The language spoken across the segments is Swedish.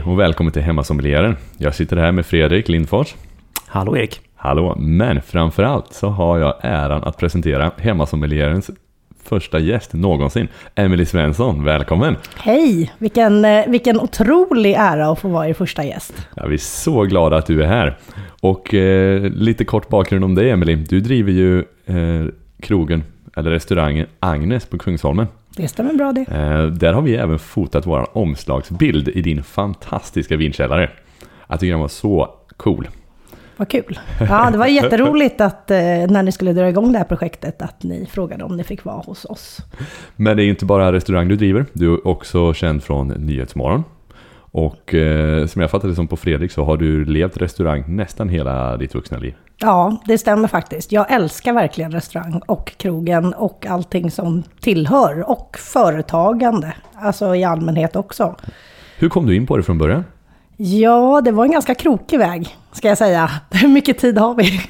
Hej och välkommen till Hemmasommelieren. Jag sitter här med Fredrik Lindfors. Hallå Erik. Hallå, men framförallt så har jag äran att presentera Hemmasommelierens första gäst någonsin, Emily Svensson. Välkommen! Hej! Vilken, eh, vilken otrolig ära att få vara er första gäst. Ja, vi är så glada att du är här. Och eh, lite kort bakgrund om dig Emily. Du driver ju eh, krogen, eller restaurangen Agnes på Kungsholmen. Det stämmer bra det. Eh, där har vi även fotat vår omslagsbild i din fantastiska vinkällare. Jag tycker den var så cool. Vad kul. Ja, det var jätteroligt att eh, när ni skulle dra igång det här projektet att ni frågade om ni fick vara hos oss. Men det är inte bara restaurang du driver, du är också känd från Nyhetsmorgon. Och eh, som jag fattade som på Fredrik så har du levt restaurang nästan hela ditt vuxna liv. Ja, det stämmer faktiskt. Jag älskar verkligen restaurang och krogen och allting som tillhör och företagande, alltså i allmänhet också. Hur kom du in på det från början? Ja, det var en ganska krokig väg, ska jag säga. Hur mycket tid har vi?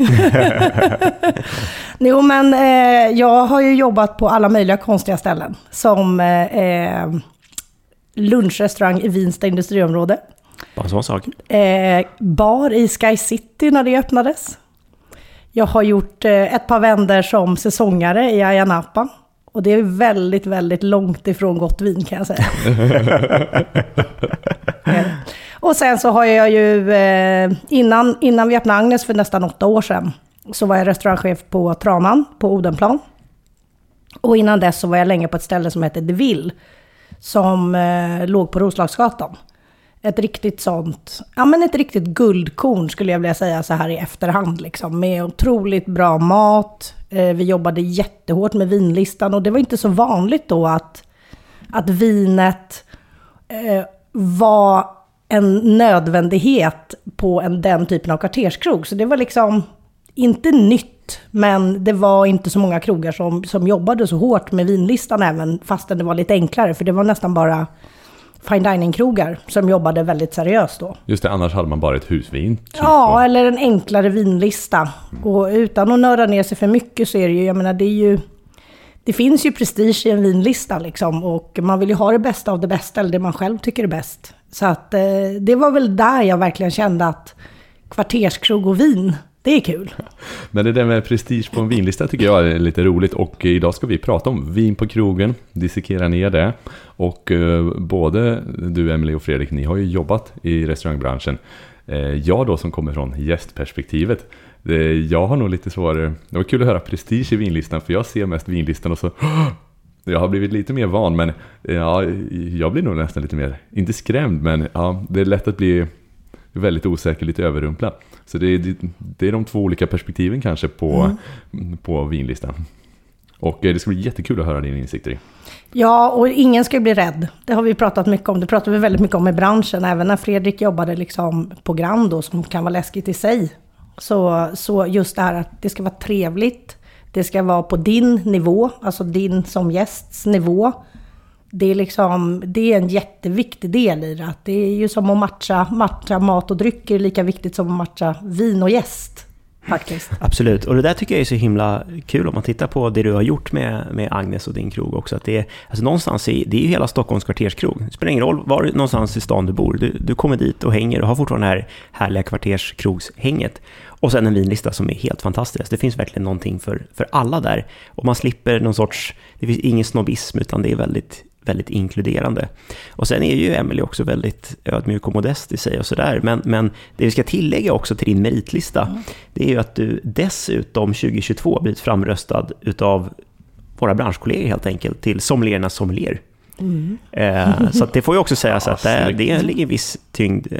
jo, men eh, jag har ju jobbat på alla möjliga konstiga ställen. Som eh, lunchrestaurang i Vinsta industriområde. Bara en sån sak. Eh, bar i Sky City när det öppnades. Jag har gjort eh, ett par vänder som säsongare i Ayia Napa. Och det är väldigt, väldigt långt ifrån gott vin kan jag säga. och sen så har jag ju, eh, innan, innan vi öppnade Agnes för nästan åtta år sedan, så var jag restaurangchef på Tranan på Odenplan. Och innan dess så var jag länge på ett ställe som hette De Ville, som eh, låg på Roslagsgatan. Ett riktigt sånt, ja men ett riktigt guldkorn skulle jag vilja säga så här i efterhand liksom. Med otroligt bra mat, eh, vi jobbade jättehårt med vinlistan och det var inte så vanligt då att, att vinet eh, var en nödvändighet på en, den typen av kvarterskrog. Så det var liksom inte nytt, men det var inte så många krogar som, som jobbade så hårt med vinlistan även fastän det var lite enklare. För det var nästan bara fine dining-krogar som jobbade väldigt seriöst då. Just det, annars hade man bara ett husvin. Typ. Ja, eller en enklare vinlista. Och utan att nörda ner sig för mycket så är det ju, jag menar det är ju... Det finns ju prestige i en vinlista liksom och man vill ju ha det bästa av det bästa eller det man själv tycker är bäst. Så att eh, det var väl där jag verkligen kände att kvarterskrog och vin, det är kul. Men det där med prestige på en vinlista tycker jag är lite roligt och idag ska vi prata om vin på krogen, dissekera ner det. Och eh, både du Emily och Fredrik, ni har ju jobbat i restaurangbranschen. Eh, jag då som kommer från gästperspektivet, eh, jag har nog lite svårare, det var kul att höra prestige i vinlistan för jag ser mest vinlistan och så jag har blivit lite mer van men ja, jag blir nog nästan lite mer, inte skrämd men ja, det är lätt att bli väldigt osäker, lite överrumplad. Så det är, det är de två olika perspektiven kanske på, mm. på vinlistan. Och eh, det ska bli jättekul att höra dina insikter i. Ja, och ingen ska bli rädd. Det har vi pratat mycket om. Det pratar vi väldigt mycket om i branschen. Även när Fredrik jobbade liksom på Grand då, som kan vara läskigt i sig. Så, så just det här att det ska vara trevligt. Det ska vara på din nivå, alltså din som gästs nivå. Det är, liksom, det är en jätteviktig del i det. Det är ju som att matcha, matcha mat och dryck är lika viktigt som att matcha vin och gäst. Faktiskt. Absolut, och det där tycker jag är så himla kul om man tittar på det du har gjort med, med Agnes och din krog också. Att det är, alltså någonstans i, det är ju hela Stockholms kvarterskrog. Det spelar ingen roll var någonstans i stan du bor. Du, du kommer dit och hänger och har fortfarande det här härliga kvarterskrogshänget. Och sen en vinlista som är helt fantastisk. Det finns verkligen någonting för, för alla där. Och man slipper någon sorts, det finns ingen snobbism utan det är väldigt väldigt inkluderande. Och sen är ju Emily också väldigt ödmjuk och modest i sig och sådär. Men, men det vi ska tillägga också till din meritlista, mm. det är ju att du dessutom 2022 blivit framröstad utav våra branschkollegor helt enkelt till sommeliernas sommelier. Mm. Eh, så det får ju också sägas ja, att det, det ligger en viss tyngd eh,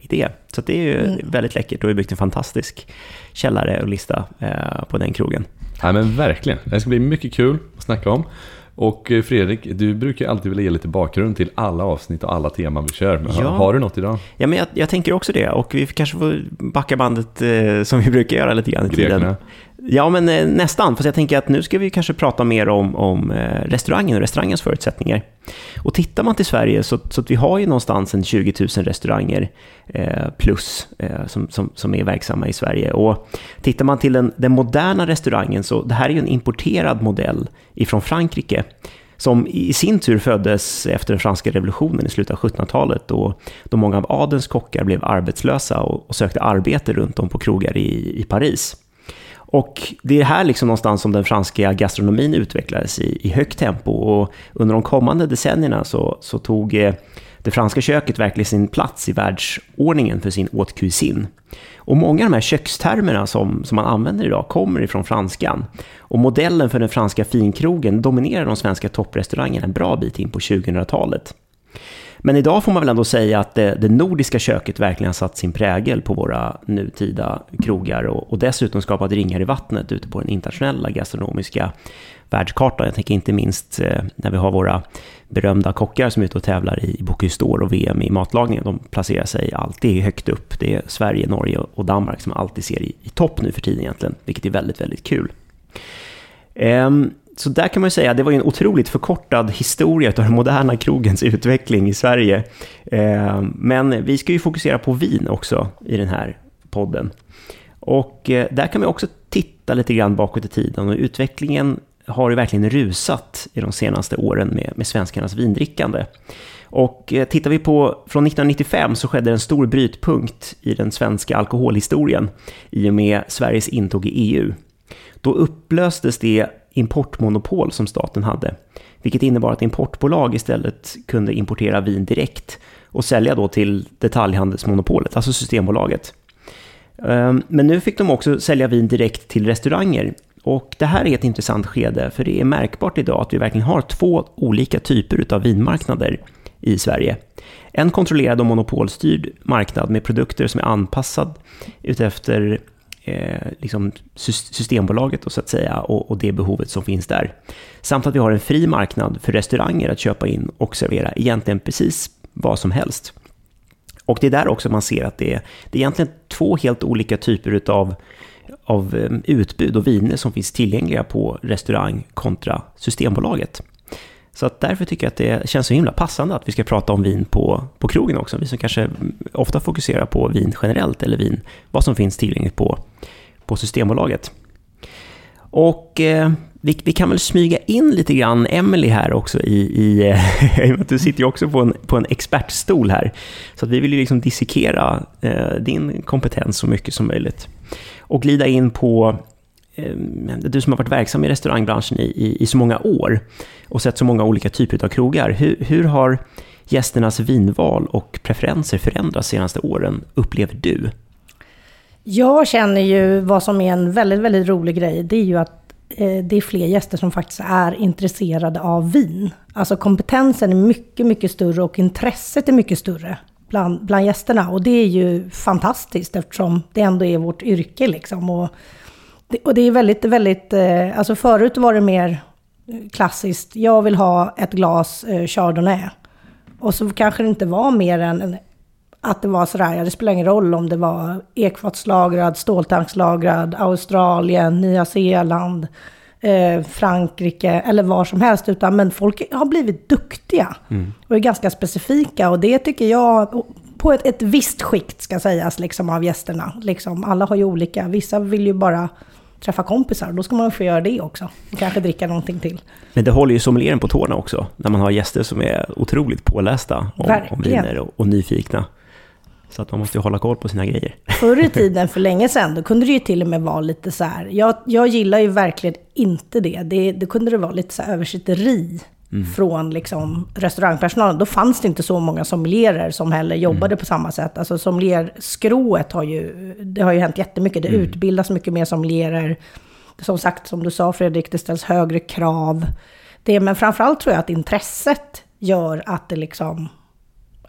i det. Så det är ju mm. väldigt läckert. Du har byggt en fantastisk källare och lista eh, på den krogen. Ja men verkligen. Det ska bli mycket kul att snacka om. Och eh, Fredrik, du brukar alltid vilja ge lite bakgrund till alla avsnitt och alla teman vi kör. Ja. Har du något idag? Ja, men jag, jag, tänker också det. Och vi kanske får backa bandet eh, som vi brukar göra lite grann i tiden. Ja, men eh, nästan. Fast jag tänker att nu ska vi kanske prata mer om, om eh, restaurangen och restaurangens förutsättningar. Och tittar man till Sverige så, så att vi har ju någonstans en 20 000 restauranger eh, plus eh, som, som, som är verksamma i Sverige. Och tittar man till den, den moderna restaurangen så det här är ju en importerad modell ifrån Frankrike som i sin tur föddes efter den franska revolutionen i slutet av 1700-talet då, då många av adens kockar blev arbetslösa och, och sökte arbete runt om på krogar i, i Paris. Och det är här liksom någonstans som den franska gastronomin utvecklades i, i högt tempo och under de kommande decennierna så, så tog eh, det franska köket verkligen sin plats i världsordningen för sin haute cuisine. Och många av de här kökstermerna som, som man använder idag kommer ifrån franskan. Och modellen för den franska finkrogen dominerar de svenska topprestaurangerna en bra bit in på 2000-talet. Men idag får man väl ändå säga att det, det, nordiska köket verkligen har satt sin prägel på våra nutida krogar och, och dessutom skapat ringar i vattnet ute på den internationella gastronomiska världskartan. Jag tänker inte minst eh, när vi har våra berömda kockar som är ute och tävlar i Bocuse d'Or och VM i matlagning. De placerar sig alltid högt upp. Det är Sverige, Norge och Danmark som alltid ser i, i topp nu för tiden egentligen, vilket är väldigt, väldigt kul. Um, så där kan man ju säga, det var ju en otroligt förkortad historia av den moderna krogens utveckling i Sverige. Eh, men vi ska ju fokusera på vin också i den här podden. Och eh, där kan man också titta lite grann bakåt i tiden och utvecklingen har ju verkligen rusat i de senaste åren med, med svenskarnas vindrickande. Och eh, tittar vi på från 1995 så skedde en stor brytpunkt i den svenska alkoholhistorien i och med Sveriges intåg i EU. Då upplöstes det importmonopol som staten hade, vilket innebar att importbolag istället kunde importera vin direkt och sälja då till detaljhandelsmonopolet, alltså Systembolaget. Ehm, men nu fick de också sälja vin direkt till restauranger och det här är ett intressant skede, för det är märkbart idag att vi verkligen har två olika typer av vinmarknader i Sverige. En kontrollerad och monopolstyrd marknad med produkter som är anpassad utefter eh, liksom Systembolaget och så att säga, och, och, det behovet som finns där. Samt att vi har en fri marknad för restauranger att köpa in och servera egentligen precis vad som helst. Och det är där också man ser att det är, det är egentligen två helt olika typer av av utbud och viner som finns tillgängliga på restaurang kontra Systembolaget. Så att därför tycker jag att det känns så himla passande att vi ska prata om vin på, på krogen också. Vi som kanske ofta fokuserar på vin generellt eller vin, vad som finns tillgängligt på, på Systembolaget. Och eh, vi, vi, kan väl smyga in lite grann Emily här också i, i eh, du sitter ju också på en, på en expertstol här. Så att vi vill ju liksom dissekera eh, din kompetens så mycket som möjligt och glida in på Eh, du som har varit verksam i restaurangbranschen i, i, i, så många år och sett så många olika typer av krogar. Hur, hur har gästernas vinval och preferenser förändrats de senaste åren, upplever du? Jag känner ju vad som är en väldigt, väldigt rolig grej. Det är ju att eh, det är fler gäster som faktiskt är intresserade av vin. Alltså kompetensen är mycket, mycket större och intresset är mycket större bland, bland gästerna. Och det är ju fantastiskt eftersom det ändå är vårt yrke liksom. Och och det är väldigt, väldigt, eh, alltså förut var det mer klassiskt, jag vill ha ett glas eh, Chardonnay. Och så kanske det inte var mer än att det var sådär, ja det spelar ingen roll om det var ekfatslagrad, ståltankslagrad, Australien, Nya Zeeland, eh, Frankrike eller var som helst. Utan, men folk har blivit duktiga mm. och är ganska specifika. Och det tycker jag, på ett, ett visst skikt ska sägas, liksom, av gästerna. Liksom, alla har ju olika, vissa vill ju bara träffa kompisar, då ska man få göra det också. Kanske dricka någonting till. Men det håller ju sommelieren på tårna också, när man har gäster som är otroligt pålästa om, om viner och, och nyfikna. Så att man måste ju hålla koll på sina grejer. Förr i tiden, för länge sedan, då kunde det ju till och med vara lite så här. Jag, jag gillar ju verkligen inte det. det. Då kunde det vara lite så här översitteri mm. från liksom restaurangpersonalen. Då fanns det inte så många sommelierer som heller jobbade mm. på samma sätt. Alltså sommelierskrået har ju, det har ju hänt jättemycket. Det mm. utbildas mycket mer sommelierer. Som sagt, som du sa Fredrik, det ställs högre krav. Det, men framförallt tror jag att intresset gör att det liksom,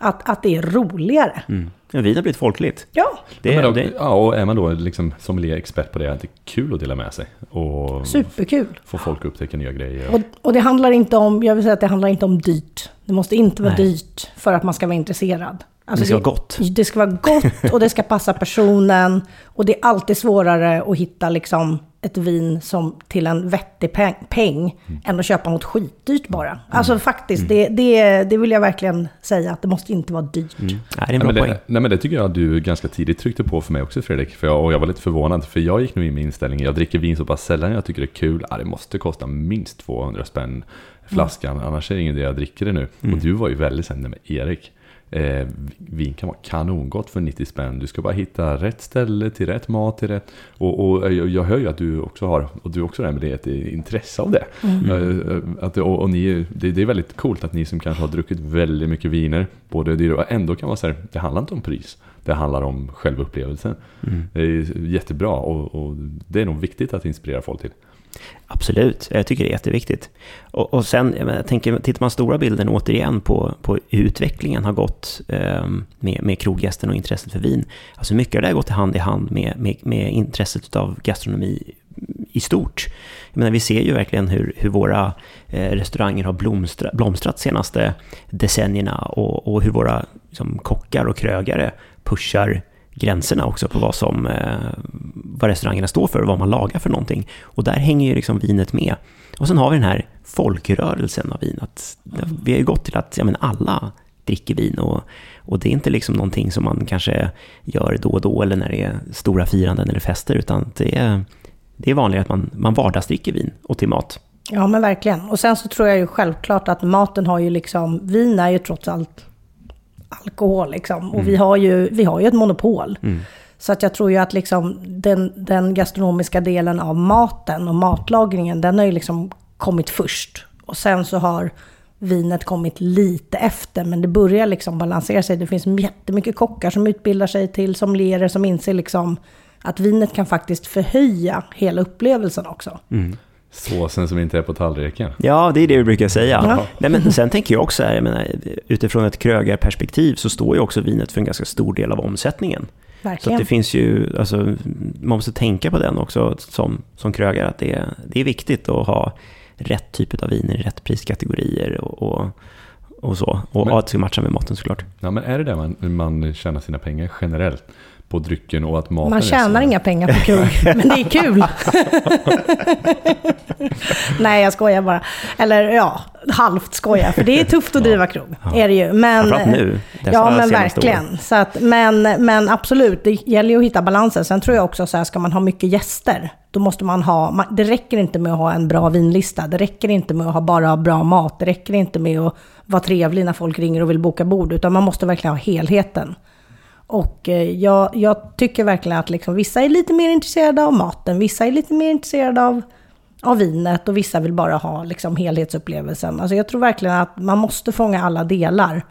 att, att det är roligare. Mm. Ja, vin har blivit folkligt. Ja. Det, ja, då, det. ja, och är man då liksom sommelier-expert på det, är det kul att dela med sig. Och Superkul. Få folk att upptäcka nya grejer. Och, och, det handlar inte om, jag vill säga att det handlar inte om dyrt. Det måste inte vara Nej. dyrt för att man ska vara intresserad. Alltså det ska det, vara gott. Det ska vara gott och det ska passa personen. Och det är alltid svårare att hitta liksom ett vin som till en vettig peng, peng Mm. än att köpa något skitdyrt bara. Alltså faktiskt, det, det, det vill jag verkligen säga att det måste inte vara dyrt. Nej, det är en Nej, bra men poäng. det, nej men det tycker jag att du ganska tidigt tryckte på för mig också Fredrik. För jag, och jag var lite förvånad, för jag gick nog in med inställningen, jag dricker vin så pass sällan, jag tycker det är kul, ja, det måste kosta minst 200 spänn flaskan, annars är det ingen idé jag dricker det nu. Och du var ju väldigt sen med Erik. Eh, vin kan vara kanongott för 90 spänn. Du ska bara hitta rätt ställe till rätt mat till rätt. Och, och jag, jag hör ju att du också har, och du också är med det, ett intresse av det. Eh, att, och, och ni, det, det är väldigt coolt att ni som kanske har druckit väldigt mycket viner, både det och ändå kan vara så här, det handlar inte om pris. Det handlar om själva upplevelsen. Det är jättebra och, och det är nog viktigt att inspirera folk till. Absolut, jag tycker det är jätteviktigt. Och, och sen, jag, tänker, tittar man stora bilden återigen på, på hur utvecklingen har gått eh, med, med kroggästen och intresset för vin. Alltså mycket av det har gått hand i hand med, med, med intresset av gastronomi i stort. Jag menar, vi ser ju verkligen hur, hur våra eh, restauranger har blomstrat, de senaste decennierna och, och hur våra liksom, kockar och krögare pushar gränserna också på vad, som, eh, vad restaurangerna står för och vad man lagar för någonting. Och där hänger ju liksom vinet med. Och sen har vi den här folkrörelsen av vin. Att vi har ju gått till att ja, men alla dricker vin och, och det är inte liksom någonting som man kanske gör då och då eller när det är stora firanden eller fester utan det är, det är vanligare att man, man vardagsdricker vin och till mat. Ja, men verkligen. Och sen så tror jag ju självklart att maten har ju liksom, vin är ju trots allt alkohol liksom. Och vi, har ju, vi har ju ett monopol. Så att jag tror ju att liksom den, den gastronomiska delen av maten och matlagringen, den har ju liksom kommit först. Och sen så har vinet kommit lite efter, men det börjar liksom balansera sig. Det finns jättemycket kockar som utbildar sig till sommelierer som inser liksom att vinet kan faktiskt förhöja hela upplevelsen också. Såsen som inte är på tallriken. Ja, det är det vi brukar säga. Ja. Nej, men sen tänker jag också här, jag menar, utifrån ett krögarperspektiv så står ju också vinet för en ganska stor del av omsättningen. Så Verkligen. att det finns ju, alltså, man måste tänka på den också som, som krögare, att det, är- det är viktigt att ha rätt typ av viner i rätt priskategorier och, och, och så. Och Men- att det ska matcha med maten såklart. Ja, men är det där man, man tjänar sina pengar generellt på drycken och att maten Man tjänar inga pengar på krog, men det är kul. Nej, jag skojar bara. Eller ja, halvt skojar. För det är tufft att driva krog, är det ju. Men, Framförallt nu, Ja, men verkligen. Så att, men, men absolut, det gäller ju att hitta balansen. Sen tror jag också så här, ska man ha mycket gäster, då måste man ha, det räcker inte med att ha en bra vinlista. Det räcker inte med att ha bara bra mat. Det räcker inte med att vara trevlig när folk ringer och vill boka bord. Utan man måste verkligen ha helheten. Och eh, jag, jag tycker verkligen att liksom, vissa är lite mer intresserade av maten, vissa är lite mer intresserade av, av vinet och vissa vill bara ha liksom, helhetsupplevelsen. Alltså, jag tror verkligen att man måste fånga alla delar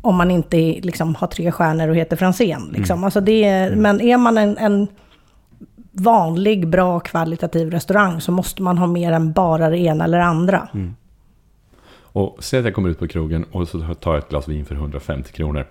om man inte liksom, har tre stjärnor och heter Franzén. Liksom. Alltså, det är, Men är man en, en vanlig, bra, kvalitativ restaurang så måste man ha mer än bara det ena eller andra. Och säg att jag kommer ut på krogen och så tar jag ett glas vin för 150 kronor.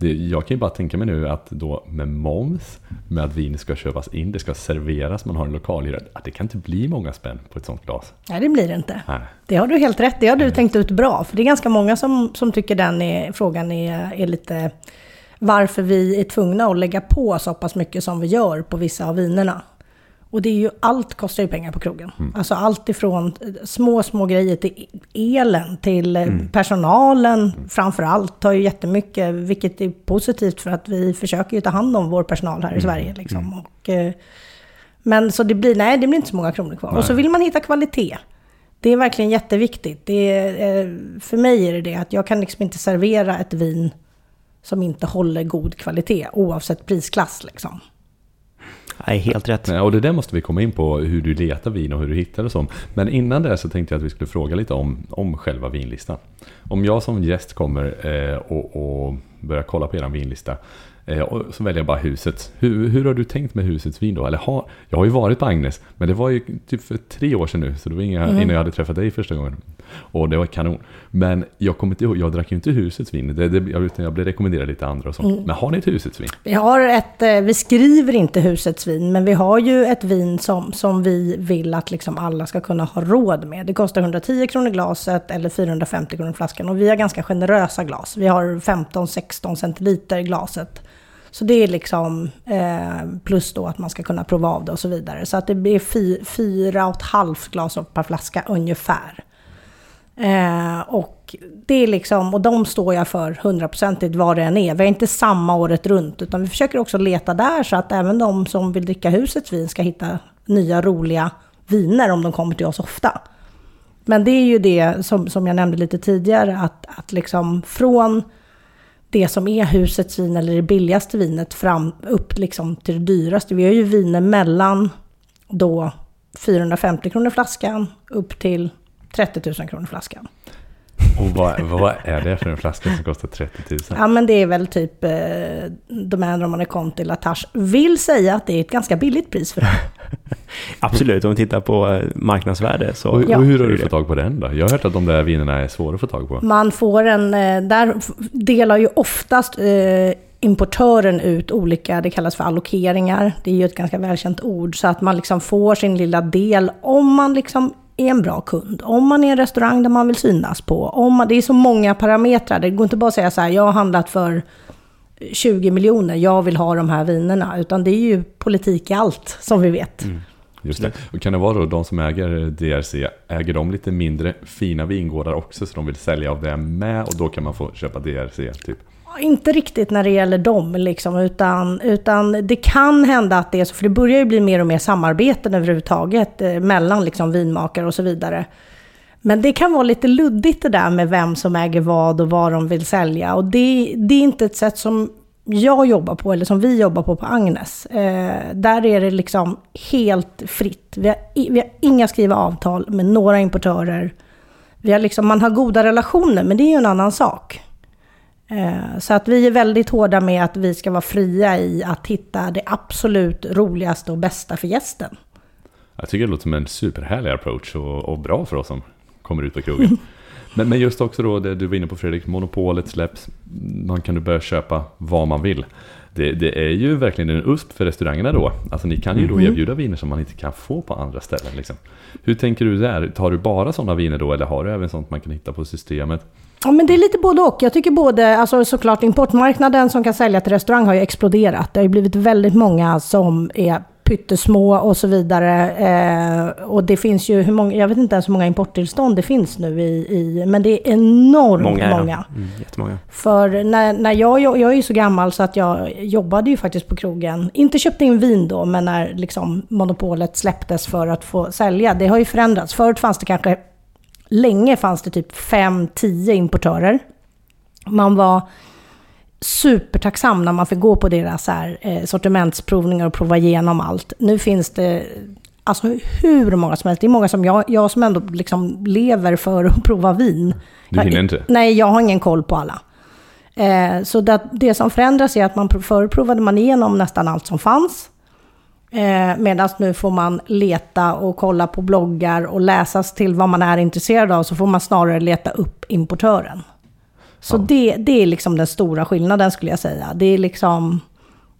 Det, jag kan ju bara tänka mig nu att då med moms, med att vin ska köpas in, det ska serveras, man har en lokalhyra. att Det kan inte bli många spänn på ett sånt glas. Nej, det blir det inte. Nej. Det har du helt rätt Det har du tänkt ut bra. För det är ganska många som, som tycker den är, frågan är, är lite... Varför vi är tvungna att lägga på så pass mycket som vi gör på vissa av vinerna. Och det är ju, allt kostar ju pengar på krogen. Alltså allt ifrån eh, små, små grejer till elen, till eh, personalen framför allt tar ju jättemycket, vilket är positivt för att vi försöker ju ta hand om vår personal här i Sverige. Liksom. Och, eh, men så det blir, nej det blir inte så många kronor kvar. Och så vill man hitta kvalitet. Det är verkligen jätteviktigt. Det är, för mig är det det att jag kan liksom inte servera ett vin som inte håller god kvalitet oavsett prisklass. Liksom. Nej, helt rätt. Och det där måste vi komma in på, hur du letar vin och hur du hittar det sånt. Men innan det så tänkte jag att vi skulle fråga lite om, om själva vinlistan. Om jag som gäst kommer eh, och, och börjar kolla på er vinlista och så väljer jag bara huset. Hur, hur har du tänkt med husets vin då? Eller har, jag har ju varit på Agnes, men det var ju typ för tre år sedan nu, så det var inga, innan jag hade träffat dig första gången. Och det var kanon. Men jag kommer inte ihåg, jag drack ju inte husets vin, det, det, utan jag blev rekommenderad lite andra och sånt. Men har ni ett husets vin? Vi, har ett, eh, vi skriver inte husets vin, men vi har ju ett vin som, som vi vill att liksom alla ska kunna ha råd med. Det kostar 110 kronor glaset eller 450 kronor flaskan. Och vi har ganska generösa glas. Vi har 15-16 centiliter glaset. Så det är liksom eh, plus då att man ska kunna prova av det och så vidare. Så att det blir fi, fyra och ett halvt glas per flaska ungefär. Eh, och det är liksom, och de står jag för hundraprocentigt vad det än är. Vi är inte samma året runt, utan vi försöker också leta där så att även de som vill dricka husets vin ska hitta nya roliga viner om de kommer till oss ofta. Men det är ju det som, som jag nämnde lite tidigare, att, att liksom från det som är husets vin eller det billigaste vinet fram upp liksom till det dyraste. Vi har ju viner mellan då 450 kronor flaskan upp till 30 000 kronor flaskan. Och vad, vad är det för en flaska som kostar 30 000? Ja men det är väl typ eh, Domaine Romane Conti Latache vill säga att det är ett ganska billigt pris för det. Absolut, om vi tittar på eh, marknadsvärde så... Och, och hur har du fått tag på den då? Jag har hört att de där vinerna är svåra att få tag på. Man får en, eh, där delar ju oftast eh, importören ut olika, det kallas för allokeringar. Det är ju ett ganska välkänt ord. Så att man liksom får sin lilla del om man liksom är en bra kund. Om man är en restaurang där man vill synas på. Om man, det är så många parametrar. Det går inte bara att säga så här, jag har handlat för 20 miljoner, jag vill ha de här vinerna. Utan det är ju politik i allt, som vi vet. Just det. Och kan det vara då de som äger DRC, äger de lite mindre fina vingårdar också så de vill sälja av det med och då kan man få köpa DRC typ? Inte riktigt när det gäller dem, liksom, utan, utan det kan hända att det är så, för det börjar ju bli mer och mer samarbeten överhuvudtaget eh, mellan liksom, vinmakare och så vidare. Men det kan vara lite luddigt det där med vem som äger vad och vad de vill sälja. Och det, det är inte ett sätt som jag jobbar på, eller som vi jobbar på på Agnes. Eh, där är det liksom helt fritt. Vi har, vi har inga skriva avtal med några importörer. Vi har liksom, man har goda relationer, men det är ju en annan sak. Eh, Så att vi är väldigt hårda med att vi ska vara fria i att hitta det absolut roligaste och bästa för gästen. Jag tycker det låter som en superhärlig approach och, och bra för oss som kommer ut på krogen. Men, men just också då det du var inne på Fredrik, monopolet släpps. Man kan nu börja köpa vad man vill. Det, det är ju verkligen en USP för restaurangerna då. Alltså ni kan ju då erbjuda viner som man inte kan få på andra ställen. Liksom. Hur tänker du där? Tar du bara sådana viner då eller har du även sånt man kan hitta på systemet? Ja, men det är lite både och. Jag tycker både, alltså såklart importmarknaden som kan sälja till restaurang har ju exploderat. Det har ju blivit väldigt många som är pyttesmå och så vidare. Eh, och det finns ju, hur många, jag vet inte ens hur många importtillstånd det finns nu i, i men det är enormt Många är många. Mm, jättemånga. För när, när jag, jag är ju så gammal så att jag jobbade ju faktiskt på krogen. Inte köpte in vin då, men när liksom monopolet släpptes för att få sälja. Det har ju förändrats. Förut fanns det kanske, länge fanns det typ 5-10 importörer. Man var supertacksam när man fick gå på deras så här, eh, sortimentsprovningar och prova igenom allt. Nu finns det alltså hur många som helst. Det är många som jag, jag som ändå liksom lever för att prova vin. Du hinner inte? Nej, jag har ingen koll på alla. Eh, så det, det som förändras är att man förr provade man igenom nästan allt som fanns. Eh, Medan nu får man leta och kolla på bloggar och läsas till vad man är intresserad av. Så får man snarare leta upp importören. Så Ja. det, det är liksom den stora skillnaden skulle jag säga. Det är liksom...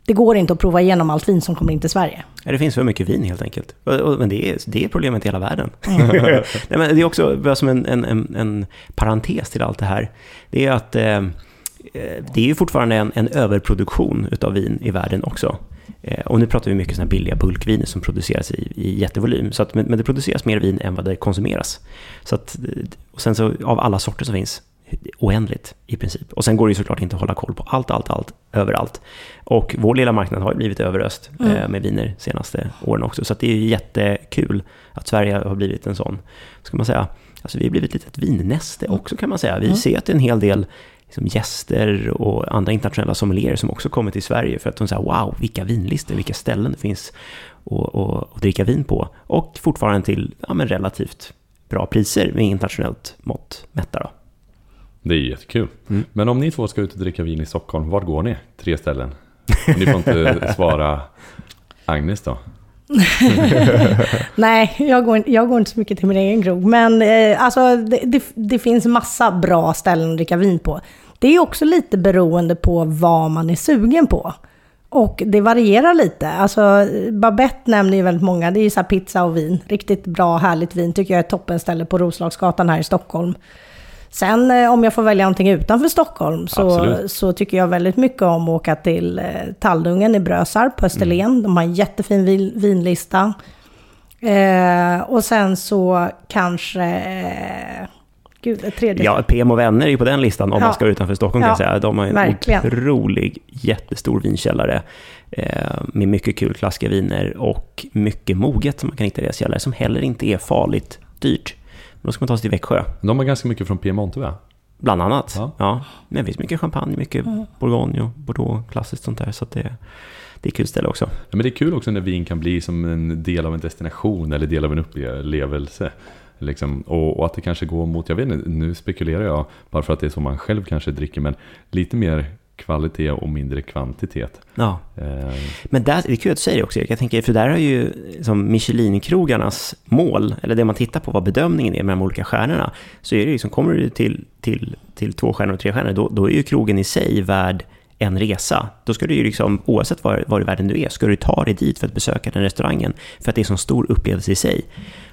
Det går inte att prova igenom allt vin som kommer in till Sverige. Ja, det finns för mycket vin helt enkelt. Men det är, det är problemet i hela världen. Nej, men det är också som en, en, en, en parentes till allt det här. Det är att eh, eh, det är ju fortfarande en, en överproduktion utav vin i världen också. Eh, och nu pratar vi mycket sådana billiga bulkviner som produceras i, i jättevolym. Så att, men, men det produceras mer vin än vad det konsumeras. Så att, eh, och sen så av alla sorter som finns, oändligt i princip. Och sen går det ju såklart inte att hålla koll på allt, allt, allt, överallt. Och vår lilla marknad har ju blivit överöst Mm. eh, med viner senaste åren också. Så det är ju jättekul att Sverige har blivit en sån, ska man säga, alltså vi har blivit ett litet vinnäste också kan man säga. Vi Mm. ser att det är en hel del liksom gäster och andra internationella sommelierer som också kommer till Sverige för att de säger wow, vilka vinlistor, vilka ställen det finns att, dricka vin på. Och fortfarande till ja, men relativt bra priser med internationellt mått mätta. Då. Det är jättekul. Mm. Men om ni två ska ut och dricka vin i Stockholm, vart går ni? Tre ställen. Ni får inte svara Agnes då. Nej, jag går, inte- jag går inte så mycket till min egen krog. Men eh, alltså, det, det, det finns massa bra ställen att dricka vin på. Det är också lite beroende på vad man är sugen på. Och det varierar lite. Alltså, Babette nämner ju väldigt många. Det är ju så här pizza och vin. Riktigt bra, härligt vin tycker jag är ett toppenställe på Roslagsgatan här i Stockholm. Sen eh, om jag får välja någonting utanför Stockholm så, Absolut. så tycker jag väldigt mycket om att åka till eh, Talldungen i Brösarp på Österlen. Mm. De har en jättefin vin, vinlista. Eh, och sen så kanske... Eh, gud, ett tredje. Ja, PM och vänner är ju på den listan om Ja. man ska utanför Stockholm kan Ja, jag säga. De har en verkligen. otrolig, jättestor vinkällare eh, med mycket kul klassiska viner och mycket moget som man kan hitta i deras källare som heller inte är farligt dyrt. Då ska man ta sig till Växjö, De har ganska mycket från Piemonte va? bland annat. Ja. Ja. Men det finns mycket champagne, mycket Bourgogne och Bordeaux, klassiskt sånt där. Så att det, det är ett kul ställe också. Ja, men det är kul också när vin kan bli som en del av en destination eller del av en upplevelse. Liksom. Och, och att det kanske går mot, jag vet inte, nu spekulerar jag bara för att det är så man själv kanske dricker, men lite mer kvalitet och mindre kvantitet. Ja. Eh, Men där, det är kul att du säger det också Erik. Jag tänker, för där har ju som Michelin-krogarnas mål, eller det man tittar på vad bedömningen är med de olika stjärnorna, så är det ju som kommer du till, till, till två stjärnor och tre stjärnor, då, då är ju krogen i sig värd en resa. Då ska du ju liksom, oavsett var, var i världen du är, ska du ta dig dit för att besöka den restaurangen, för att det är en sån stor upplevelse i sig.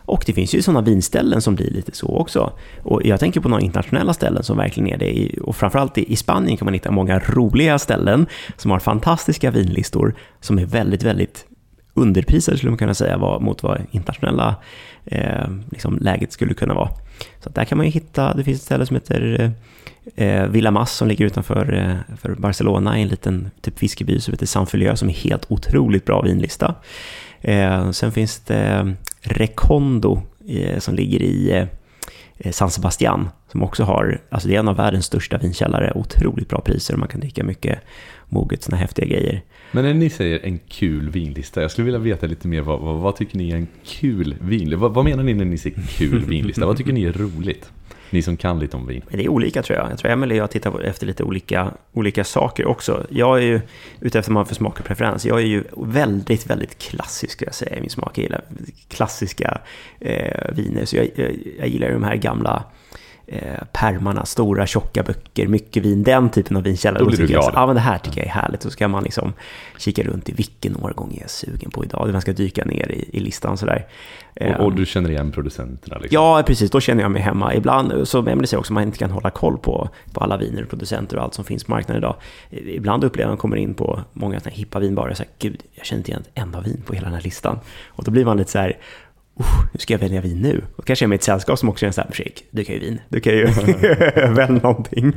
Och det finns ju sådana vinställen som blir lite så också. Och jag tänker på några internationella ställen som verkligen är det. Och framförallt i i Spanien kan man hitta många roliga ställen som har fantastiska vinlistor som är väldigt, väldigt underprisade skulle man kunna säga mot vad internationella eh, liksom, läget skulle kunna vara. Så där kan man ju hitta, det finns ett ställe som heter eh, eh, Villa Mas som ligger utanför eh, för Barcelona i en liten typ fiskeby som heter San Felieu som är helt otroligt bra vinlista. Eh, sen finns det eh, Recondo eh, som ligger i eh, San Sebastian som också har, alltså det är en av världens största vinkällare, otroligt bra priser och man kan dricka mycket moget, Sådana häftiga grejer. men när ni säger en kul vinlista, jag skulle vilja veta lite mer, vad, vad, vad tycker ni är en kul vinlista? Vad, vad menar ni när ni säger kul vinlista? vad tycker ni är roligt? Ni som kan lite om vin. Det är olika tror jag. Jag tror Emelie och jag tittar efter lite olika, olika saker också. Jag är ju ute efter vad man för smak och preferens. Jag är ju väldigt, väldigt klassisk skulle jag säga i min smak. Jag gillar klassiska eh, viner. Så jag, jag, jag gillar de här gamla eh, pärmarna, stora tjocka böcker, mycket vin, den typen av vinkällare. Då blir du glad. Ja, men det här tycker jag är härligt. Så ska man liksom kika runt i vilken årgång är jag sugen på idag. Man ska dyka ner i, i listan sådär. Och, och Ehm, du känner igen producenterna? Liksom. Ja, precis. Då känner jag mig hemma. Ibland, som Emelie säger också, man inte kan hålla koll på, på alla viner och producenter och allt som finns på marknaden idag. Ibland upplever man kommer in på många hippa vinbarer och säger gud, jag känner inte igen ett enda vin på hela den här listan. Och då blir man lite så här, Oh, hur ska jag välja vin nu? Och kanske är jag med ett sällskap som också är en här, du kan ju vin, du kan ju välja någonting.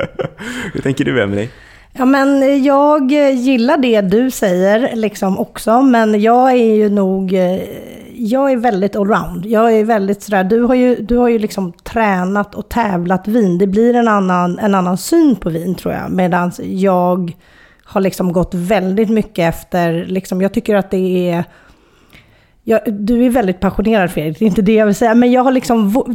hur tänker du, Emelie? Ja, men jag gillar det du säger liksom också, men jag är ju nog... Eh, jag är väldigt allround. Jag är väldigt sådär, du har ju, du har ju liksom tränat och tävlat vin. Det blir en annan, en annan syn på vin tror jag. Medan jag har liksom gått väldigt mycket efter, liksom, jag tycker att det är... Jag, du är väldigt passionerad Fredrik, det är inte det jag vill säga. Men jag har liksom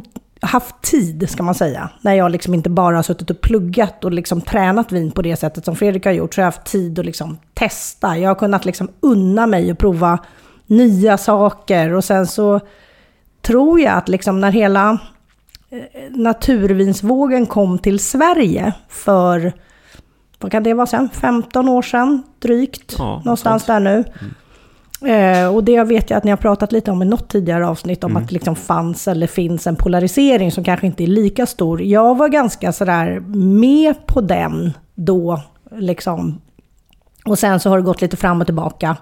haft tid, ska man säga. När jag liksom inte bara har suttit och pluggat och liksom tränat vin på det sättet som Fredrik har gjort. Så jag har haft tid att liksom testa. Jag har kunnat liksom unna mig och prova nya saker. Och sen så tror jag att liksom när hela eh, naturvinsvågen kom till Sverige för, vad kan det vara sen, 15 år sedan drygt. Ja, någonstans där nu. Eh, och det vet jag att ni har pratat lite om i något tidigare avsnitt, om att det liksom fanns eller finns en polarisering som kanske inte är lika stor. Jag var ganska sådär med på den då, liksom. Och sen så har det gått lite fram och tillbaka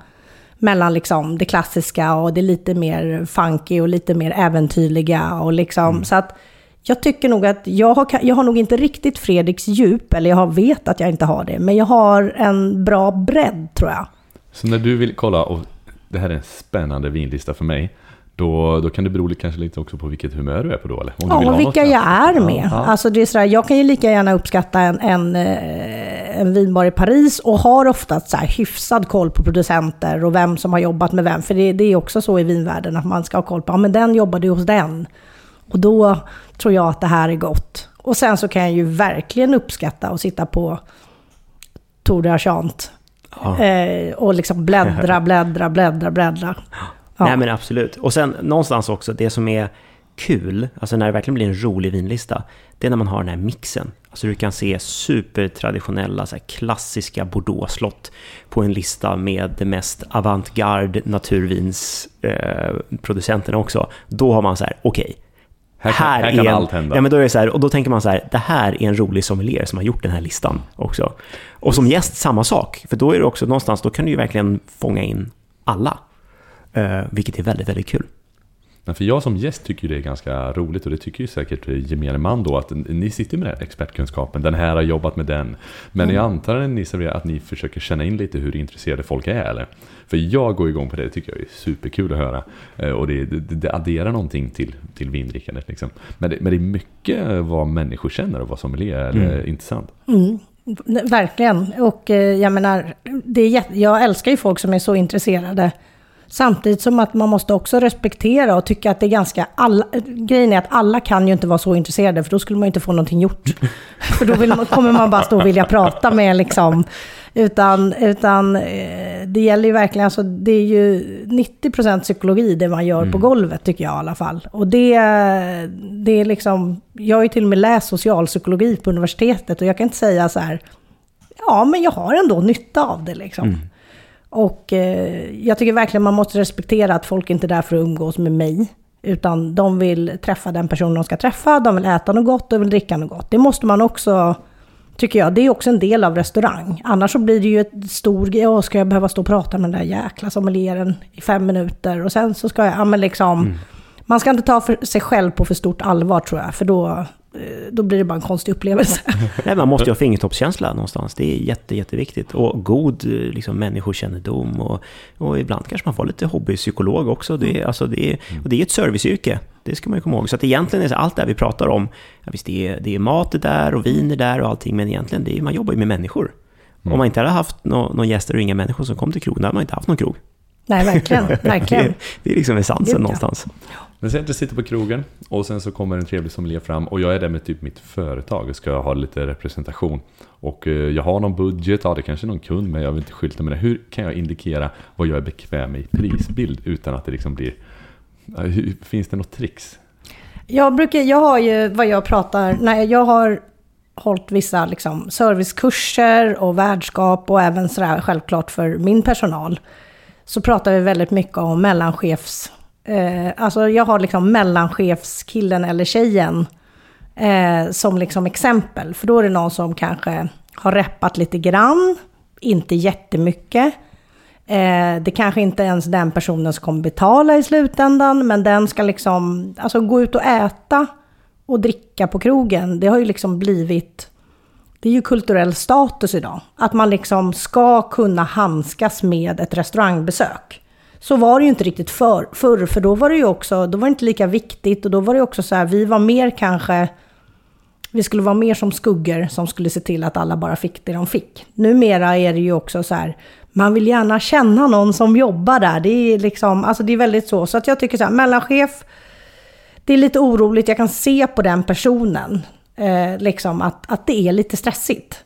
mellan liksom det klassiska och det lite mer funky och lite mer äventyrliga. Och liksom, Så att jag tycker nog att jag har, jag har nog inte riktigt Fredriks djup, eller jag vet att jag inte har det, men jag har en bra bredd tror jag. Så när du vill kolla, och det här är en spännande vinlista för mig, då, då kan det bero kanske lite också på vilket humör du är på då, eller? Om Ja, ha vilka något jag är med. Ja. Alltså det är sådär, jag kan ju lika gärna uppskatta en, en, eh, en vinbar i Paris och har oftast så hyfsad koll på producenter och vem som har jobbat med vem. För det, det är också så i vinvärlden att man ska ha koll på, ja men den jobbade ju hos den. Och då tror jag att det här är gott. Och sen så kan jag ju verkligen uppskatta att sitta på Tour de Chant Ja. eh, och liksom bläddra, bläddra, bläddra, bläddra. Ja. Nej men absolut. Och sen någonstans också, det som är kul, alltså när det verkligen blir en rolig vinlista, det är när man har den här mixen. Alltså du kan se supertraditionella, så klassiska Bordeaux-slott på en lista med det mest avantgarde naturvinsproducenterna eh, också. Då har man så här, okej, Här kan- här kan en, allt hända. Ja, men då är det så här, och då tänker man så här, det här är en rolig sommelier som har gjort den här listan också. Och som gäst, samma sak. För då är det också någonstans, då kan du ju verkligen fånga in alla. Eh, vilket är väldigt, väldigt kul. Men för jag som gäst tycker det är ganska roligt och det tycker ju säkert gemene man då att ni sitter med den expertkunskapen, den här har jobbat med den. Men jag antar när ni serverar att ni försöker känna in lite hur intresserade folk är eller? För jag går igång på det, det tycker jag är superkul att höra. Eh, Och det, det, det adderar någonting till, till vindrickandet liksom. Men det, men det är mycket vad människor känner och vad som är eller, intressant. Mm, verkligen. Och eh, jag menar, det är jag älskar ju folk som är så intresserade. Samtidigt som att man måste också respektera och tycka att det är ganska... Alla, grejen är att alla kan ju inte vara så intresserade, för då skulle man ju inte få någonting gjort. för då man, kommer man bara stå och vilja prata med liksom. Utan, utan eh, det gäller ju verkligen, alltså det är ju 90% psykologi det man gör på golvet tycker jag i alla fall. Och det, det är liksom, jag har ju till och med läst socialpsykologi på universitetet och jag kan inte säga så här, ja men jag har ändå nytta av det liksom. Och eh, jag tycker verkligen man måste respektera att folk inte är där för att umgås med mig. Utan de vill träffa den person de ska träffa, de vill äta något gott, de vill dricka något gott. Det måste man också, tycker jag, det är också en del av restaurang. Annars så blir det ju ett stor grej, ska jag behöva stå och prata med den där jäkla sommelieren i fem minuter? Och sen så ska jag, ja men liksom, mm man ska inte ta för sig själv på för stort allvar tror jag, för då, eh, då blir det bara en konstig upplevelse. Nej, man måste ju ha fingertoppskänsla någonstans. Det är jätte, jätteviktigt. Och god eh, liksom, människokännedom. Och, och ibland kanske man får lite hobbypsykolog också. Det är, alltså, det är, och det är ett serviceyrke. Det ska man ju komma ihåg. Så att egentligen är det allt det här vi pratar om. Ja, visst, det är, det är mat det där och vin är där och allting. Men egentligen, det är, man jobbar ju med människor. Om man inte hade haft några nå gäster och inga människor som kom till krogen, då hade man inte haft någon krog. Nej, verkligen, Det, verkligen. är- det är liksom essensen Gud, ja. Men säg att jag sitter på krogen och sen så kommer en trevlig sommelier fram och jag är där med typ mitt företag och ska ha lite representation. Och eh, jag har någon budget, ja det kanske är någon kund men jag vill inte skylta med det. Hur kan jag indikera vad jag är bekväm med i prisbild utan att det liksom blir... Finns det något tricks? Jag, brukar, jag har ju vad jag pratar, nej, jag har hållit vissa liksom, servicekurser och värdskap och även sådär självklart för min personal. Så pratar vi väldigt mycket om mellanchefs... Eh, alltså jag har liksom mellanchefskillen eller tjejen eh, som liksom exempel. För då är det någon som kanske har reppat lite grann, inte jättemycket. Eh, det kanske inte ens den personen som kommer betala i slutändan, men den ska liksom, alltså gå ut och äta och dricka på krogen. Det har ju liksom blivit, det är ju kulturell status idag. Att man liksom ska kunna handskas med ett restaurangbesök. Så var det ju inte riktigt för, förr, för då var det ju också, då var det inte lika viktigt och då var det också så här, vi var mer kanske, vi skulle vara mer som skuggor som skulle se till att alla bara fick det de fick. Numera är det ju också så här, man vill gärna känna någon som jobbar där. Det är liksom, alltså det är väldigt så. Så att jag tycker så här, mellanchef, det är lite oroligt, jag kan se på den personen eh, liksom att, att det är lite stressigt.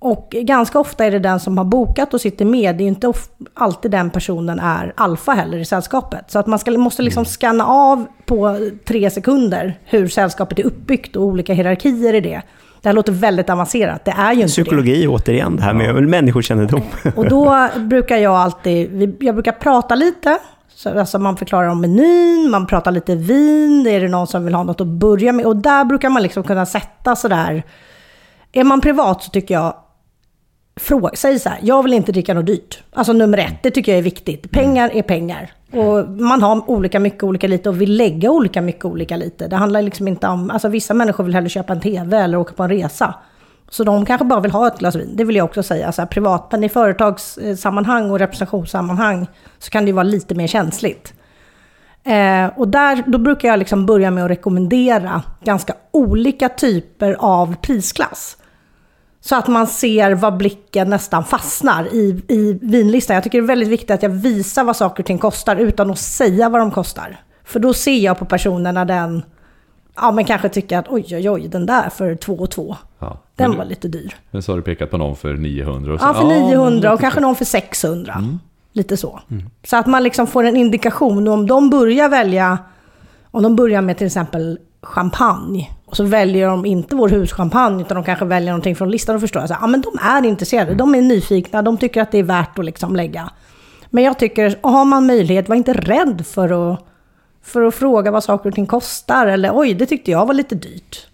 Och ganska ofta är det den som har bokat och sitter med, det är inte alltid den personen är alfa heller i sällskapet. Så att man ska, måste liksom scanna av på tre sekunder hur sällskapet är uppbyggt och olika hierarkier i det. Det här låter väldigt avancerat, det är ju inte det. Psykologi återigen, det här med människokännedom. Och då brukar jag alltid, jag brukar prata lite. Så, alltså man förklarar om menyn, man pratar lite vin, är det någon som vill ha något att börja med? Och där brukar man liksom kunna sätta sådär. Är man privat så tycker jag, fråga, säg så här, jag vill inte dricka något dyrt. Alltså nummer ett, det tycker jag är viktigt. Pengar är pengar. Och man har olika mycket, olika lite och vill lägga olika mycket, olika lite. Det handlar liksom inte om, alltså vissa människor vill hellre köpa en TV eller åka på en resa. Så de kanske bara vill ha ett glas vin, det vill jag också säga. Så här, privat, men i företagssammanhang och representationssammanhang så kan det ju vara lite mer känsligt. Eh, och där, då brukar jag liksom börja med att rekommendera ganska olika typer av prisklass. Så att man ser vad blicken nästan fastnar i, i vinlistan. Jag tycker det är väldigt viktigt att jag visar vad saker och ting kostar utan att säga vad de kostar. För då ser jag på personen när den ja, men kanske tycker att oj, oj, oj, den där för två och två, Ja. den Men, var lite dyr. men så har du pekat på någon för 900 och så, Ja, för men 900 och kanske någon för 600. Lite så. Så att man liksom får en indikation. Och om de börjar välja, om de börjar med till exempel champagne. Och så väljer de inte vår huschampagne utan de kanske väljer någonting från listan. Då förstår jag ja ah, men de är intresserade, de är nyfikna, de tycker att det är värt att liksom lägga. Men jag tycker, har man möjlighet, var inte rädd för att för att fråga vad saker och ting kostar. Eller oj, det tyckte jag var lite dyrt.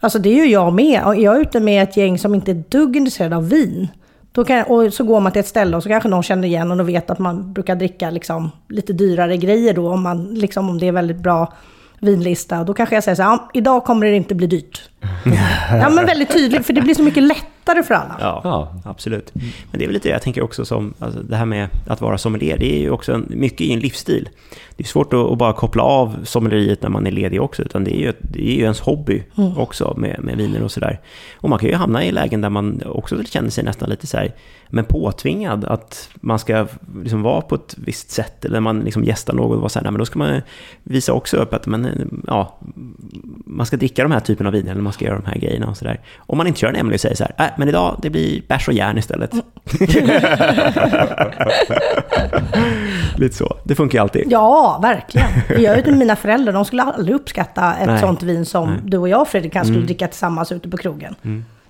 Alltså det är ju jag med. Jag är ute med ett gäng som inte är dugg intresserade av vin. Då kan, och så går man till ett ställe och så kanske någon känner igen och vet att man brukar dricka liksom lite dyrare grejer då. Om, man, liksom, om det är väldigt bra vinlista. Då kanske jag säger så här, ja, idag kommer det inte bli dyrt ja men väldigt tydligt, för det blir så mycket lättare för alla. Ja, Ja. absolut. Men det är väl lite det jag tänker också som, alltså det här med att vara sommelier, det är ju också en, mycket i en livsstil. Det är svårt att, att bara koppla av sommelieriet när man är ledig också, utan det är ju, det är ju ens hobby också med, med viner och sådär. Och man kan ju hamna i lägen där man också känner sig nästan lite så här, men påtvingad att man ska liksom vara på ett visst sätt, eller man liksom gästar något och vara så här, nej, men då ska man visa också upp att man, ja, man ska dricka de här typen av viner, eller man ska göra de här grejerna och sådär. Om man inte kör en Emily och säger så här, äh, men idag det blir bärs och järn istället. Lite så. Det funkar ju alltid. Ja, verkligen. Jag är ute med mina föräldrar, de skulle aldrig uppskatta ett Nej. sånt vin som Nej. du och jag Fredrik kanske skulle dricka tillsammans ute på krogen.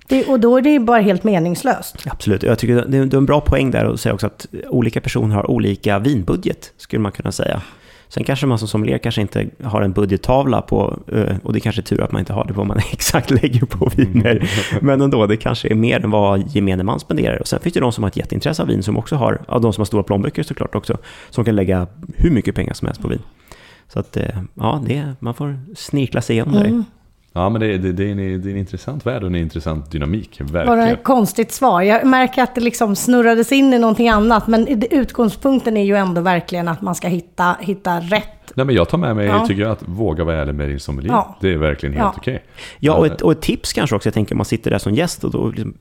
Det, och då är det ju bara helt meningslöst. Absolut. Jag tycker det det är en bra poäng där att säga också att olika personer har olika vinbudget, skulle man kunna säga. Sen kanske man som sommelier kanske inte har en budgettavla på, eh, och det kanske är tur att man inte har det vad man exakt lägger på viner. Men ändå, det kanske är mer än vad gemene man spenderar. Och sen finns det de som har ett jätteintresse av vin som också har, ja, de som har stora plånböcker såklart också, som kan lägga hur mycket pengar som helst på vin. Så att, eh, ja, det, man får snirkla sig igenom det. Ja, men det, det, det, är en, det är en intressant värld och en intressant dynamik, Var det verkligen. ett konstigt svar? Jag märker att det liksom snurrades in i någonting annat. Men utgångspunkten är ju ändå verkligen att man ska hitta, hitta rätt. Nej, men jag tar med mig, Ja. tycker jag, att våga vara ärlig med din sommelier. Ja. Det är verkligen helt Ja. okej. Ja, och ett, och ett tips kanske också. Jag tänker om man sitter där som gäst och då liksom,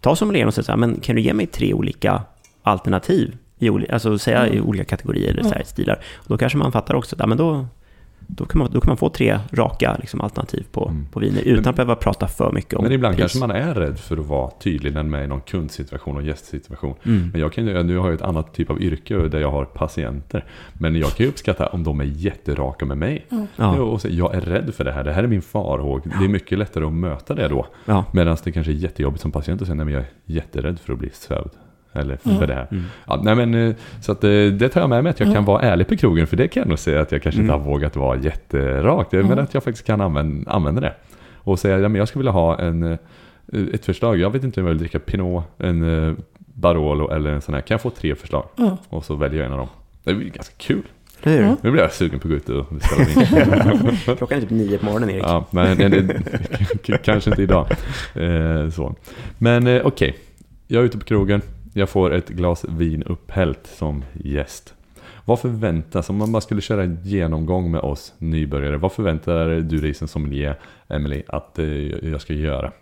ta sommelieren och säga så här, men kan du ge mig tre olika alternativ? I alltså säga i olika kategorier eller här, stilar. Och då kanske man fattar också att ja, men då, då, kan man, då kan man få tre raka liksom, alternativ på, på viner utan att behöva prata för mycket om Men ibland pris. kanske man är rädd för att vara tydlig när man är i någon kundsituation och gästsituation. Mm. Men jag kan nu har jag ett annat typ av yrke där jag har patienter. Men jag kan ju uppskatta om de är jätteraka med mig. Ja. Och säga, jag är rädd för det här, det här är min farhåg. Det är mycket lättare att möta det då. Ja. Medan det kanske är jättejobbigt som patient att säga, nej men jag är jätterädd för att bli sövd. Eller för det här. Mm. Ja, nej men, eh, så att, eh, det tar jag med mig, att jag kan vara ärlig på krogen. För det kan jag nog säga att jag kanske Mm. inte har vågat vara jätterak. Men att jag faktiskt kan använda, använda det. Och säga, ja, men jag skulle vilja ha en, eh, ett förslag. Jag vet inte om jag vill dricka Pinot, en Barolo eller en sån här. Kan jag få tre förslag? Och så väljer jag en av dem. Det blir ganska kul. Hur? Nu blir jag sugen på att gå ut och beställa vin. Klockan är typ nio på morgonen, Erik. Ja, men det, det, kanske inte idag. Eh, så. Men eh, okej, jag är ute på krogen. Jag får ett glas vin upphällt som gäst. Vad förväntas, om man bara skulle köra en genomgång med oss nybörjare, vad förväntar du dig som sommelier, Emily, att eh, jag ska göra?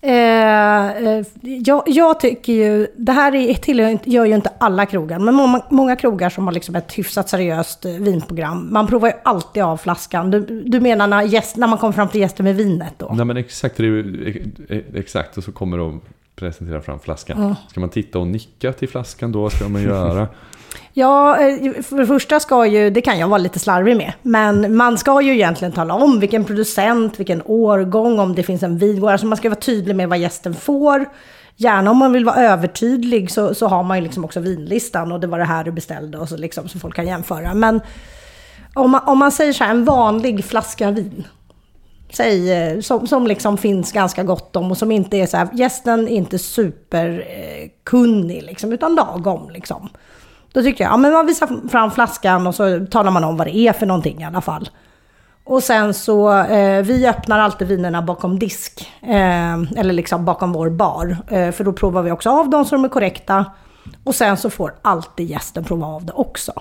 Eh, eh, jag, jag tycker ju, det här är, tillhör, gör ju inte alla krogar, men många, många krogar som har liksom ett hyfsat seriöst eh, vinprogram. Man provar ju alltid av flaskan. Du, du menar när, gäst, när man kommer fram till gästen med vinet då? Nej men exakt, ju, eh, exakt, och så kommer de presentera fram flaskan. Ska man titta och nicka till flaskan då? Ska man göra? Ja, eh, för det första ska ju, det kan jag vara lite slarvig med, men man ska ju egentligen tala om vilken producent, vilken årgång, om det finns en vingård. Alltså man ska vara tydlig med vad gästen får. Gärna om man vill vara övertydlig så, så har man ju liksom också vinlistan och det var det här du beställde och så, liksom, så folk kan jämföra. Men om man, om man säger så här, en vanlig flaska vin. Säg, eh, som, som liksom finns ganska gott om och som inte är så här, gästen är inte superkunnig liksom, utan lagom liksom. Då tycker jag, ja men man visar fram flaskan och så talar man om vad det är för någonting i alla fall. Och sen så, eh, vi öppnar alltid vinerna bakom disk. Eh, eller liksom bakom vår bar. Eh, för då provar vi också av dem så de är korrekta. Och sen så får alltid gästen prova av det också.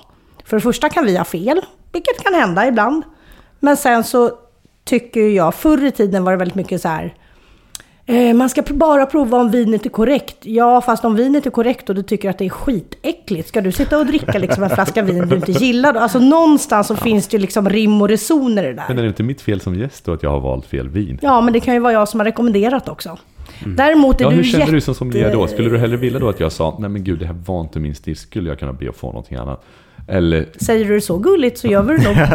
För det första kan vi ha fel, vilket kan hända ibland. Men sen så tycker jag, förr i tiden var det väldigt mycket så här. Eh, man ska bara prova om vinet är korrekt. Ja, fast om vinet är korrekt och du tycker att det är skitäckligt, ska du sitta och dricka liksom en flaska vin du inte gillar då? Alltså någonstans så finns det ju liksom rim och reson i det där. Men är det inte mitt fel som gäst då att jag har valt fel vin? Ja, men det kan ju vara jag som har rekommenderat också. Däremot är Ja, du hur känner jätte... du som sommelier då? Skulle du hellre vilja då att jag sa nej men gud det här var inte min stil, skulle jag kunna be att få någonting annat? Eller, Säger du det så gulligt så gör vi det nog.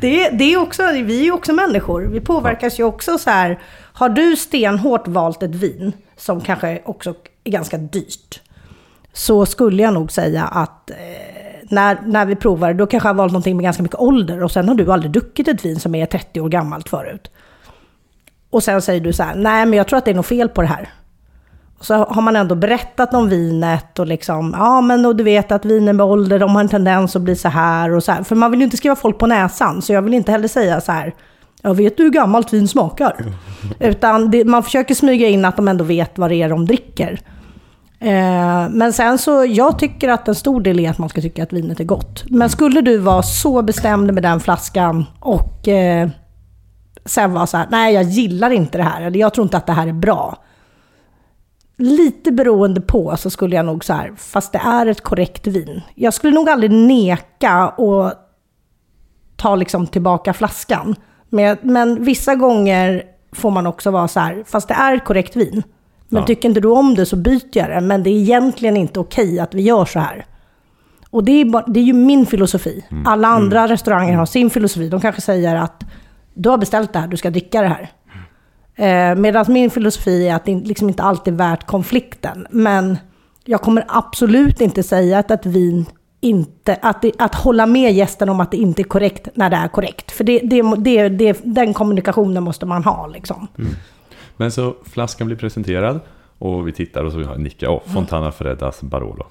det, är, det är också, vi är ju också människor. Vi påverkas ju också så här. Har du stenhårt valt ett vin som kanske också är ganska dyrt. Så skulle jag nog säga att eh, när, när vi provar, då kanske jag har valt någonting med ganska mycket ålder och sen har du aldrig druckit ett vin som är 30 år gammalt förut. Och sen säger du så här, nej men jag tror att det är något fel på det här. Så har man ändå berättat om vinet och liksom, ja men och du vet att viner med ålder, de har en tendens att bli så här och så här. För man vill ju inte skriva folk på näsan, så jag vill inte heller säga så här, jag vet du hur gammalt vin smakar? Utan det, man försöker smyga in att de ändå vet vad det är de dricker. Eh, men sen så, jag tycker att en stor del är att man ska tycka att vinet är gott. Men skulle du vara så bestämd med den flaskan och eh, sen vara så här, nej jag gillar inte det här, eller jag tror inte att det här är bra. Lite beroende på så skulle jag nog så här, fast det är ett korrekt vin. Jag skulle nog aldrig neka och ta liksom tillbaka flaskan. Men, men vissa gånger får man också vara så här, fast det är ett korrekt vin. Men Ja. tycker inte du om det så byter jag det. Men det är egentligen inte okej att vi gör så här. Och det är, bara, det är ju min filosofi. Alla andra restauranger har sin filosofi. De kanske säger att du har beställt det här, du ska dricka det här. Eh, Medan min filosofi är att det liksom inte alltid är värt konflikten. Men jag kommer absolut inte säga att ett vin inte, att, det, att hålla med gästen om att det inte är korrekt när det är korrekt. För det, det, det, det, den kommunikationen måste man ha liksom. Men så flaskan blir presenterad och vi tittar och så nickar jag. Oh, Fontana Freddas Barolo.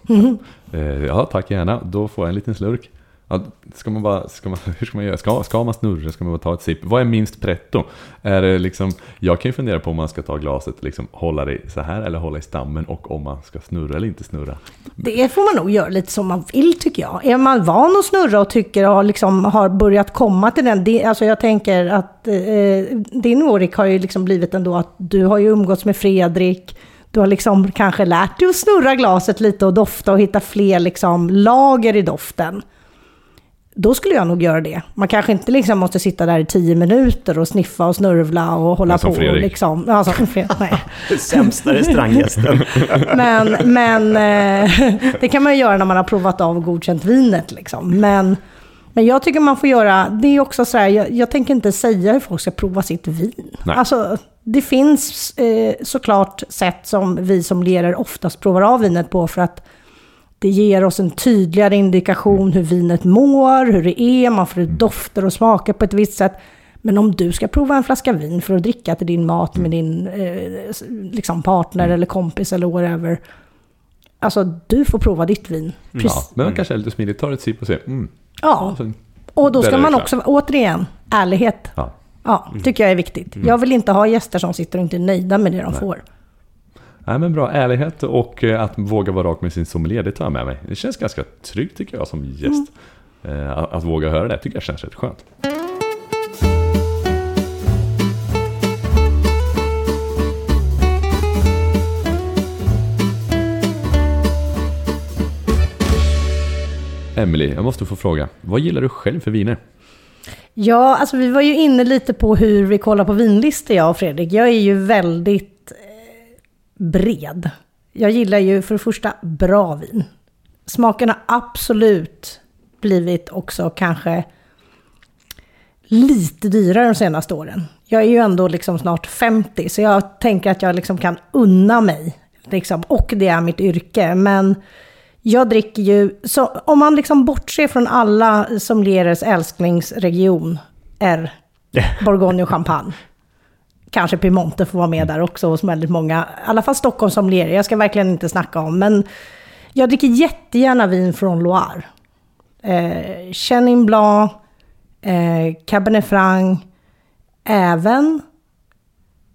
Eh, ja, tack gärna. Då får jag en liten slurk. Ja, ska man bara, ska man, hur ska man göra? Ska, ska man snurra? Ska man bara ta ett sipp? Vad är minst pretto? Är det liksom, jag kan ju fundera på om man ska ta glaset liksom hålla det så här eller hålla i stammen och om man ska snurra eller inte snurra. Det får man nog göra lite som man vill tycker jag. Är man van att snurra och tycker och liksom har börjat komma till den. Det, alltså jag tänker att eh, din Orik har ju liksom blivit ändå att du har ju umgåtts med Fredrik. Du har liksom kanske lärt dig att snurra glaset lite och dofta och hitta fler liksom lager i doften. Då skulle jag nog göra det. Man kanske inte liksom måste sitta där i tio minuter och sniffa och snurvla och hålla som på. Fredrik. Liksom. Ja, som Fredrik. Nej. Sämsta restauranggästen. Men, men eh, det kan man ju göra när man har provat av och godkänt vinet. Liksom. Men, men jag tycker man får göra, det är också så här, jag, jag tänker inte säga hur folk ska prova sitt vin. Nej. Alltså, det finns eh, såklart sätt som vi som lerer oftast provar av vinet på för att det ger oss en tydligare indikation hur vinet mår, hur det är, man får ut dofter och smaker på ett visst sätt. Men om du ska prova en flaska vin för att dricka till din mat med din eh, liksom partner eller kompis eller whatever. Alltså, du får prova ditt vin. Ja, men man kanske är lite smidigt. Tar ett sipp och ser. Mm. Ja, och då ska man också, återigen, ärlighet. ja. Ja, tycker jag är viktigt. Jag vill inte ha gäster som sitter och inte är nöjda med det de får. Nej, men bra. Ärlighet och eh, att våga vara rak med sin sommelier, det tar jag med mig. Det känns ganska tryggt tycker jag som gäst. Eh, Att, att våga höra det tycker jag känns rätt skönt. Emily, jag måste få fråga. Vad gillar du själv för viner? Ja, alltså vi var ju inne lite på hur vi kollar på vinlistor, jag och Fredrik. Jag är ju väldigt bred. Jag gillar ju för det första bra vin. Smaken har absolut blivit också kanske lite dyrare de senaste åren. Jag är ju ändå liksom snart 50, så jag tänker att jag liksom kan unna mig. Liksom, och det är mitt yrke. Men jag dricker ju, så om man liksom bortser från alla sommelierers älsklingsregion är Bourgogne och Champagne. Kanske Piemonte får vara med där också hos väldigt många. I alla fall Stockholm sommelier, jag ska verkligen inte snacka om. Men jag dricker jättegärna vin från Loire. Eh, Chenin Blanc, eh, Cabernet Franc, även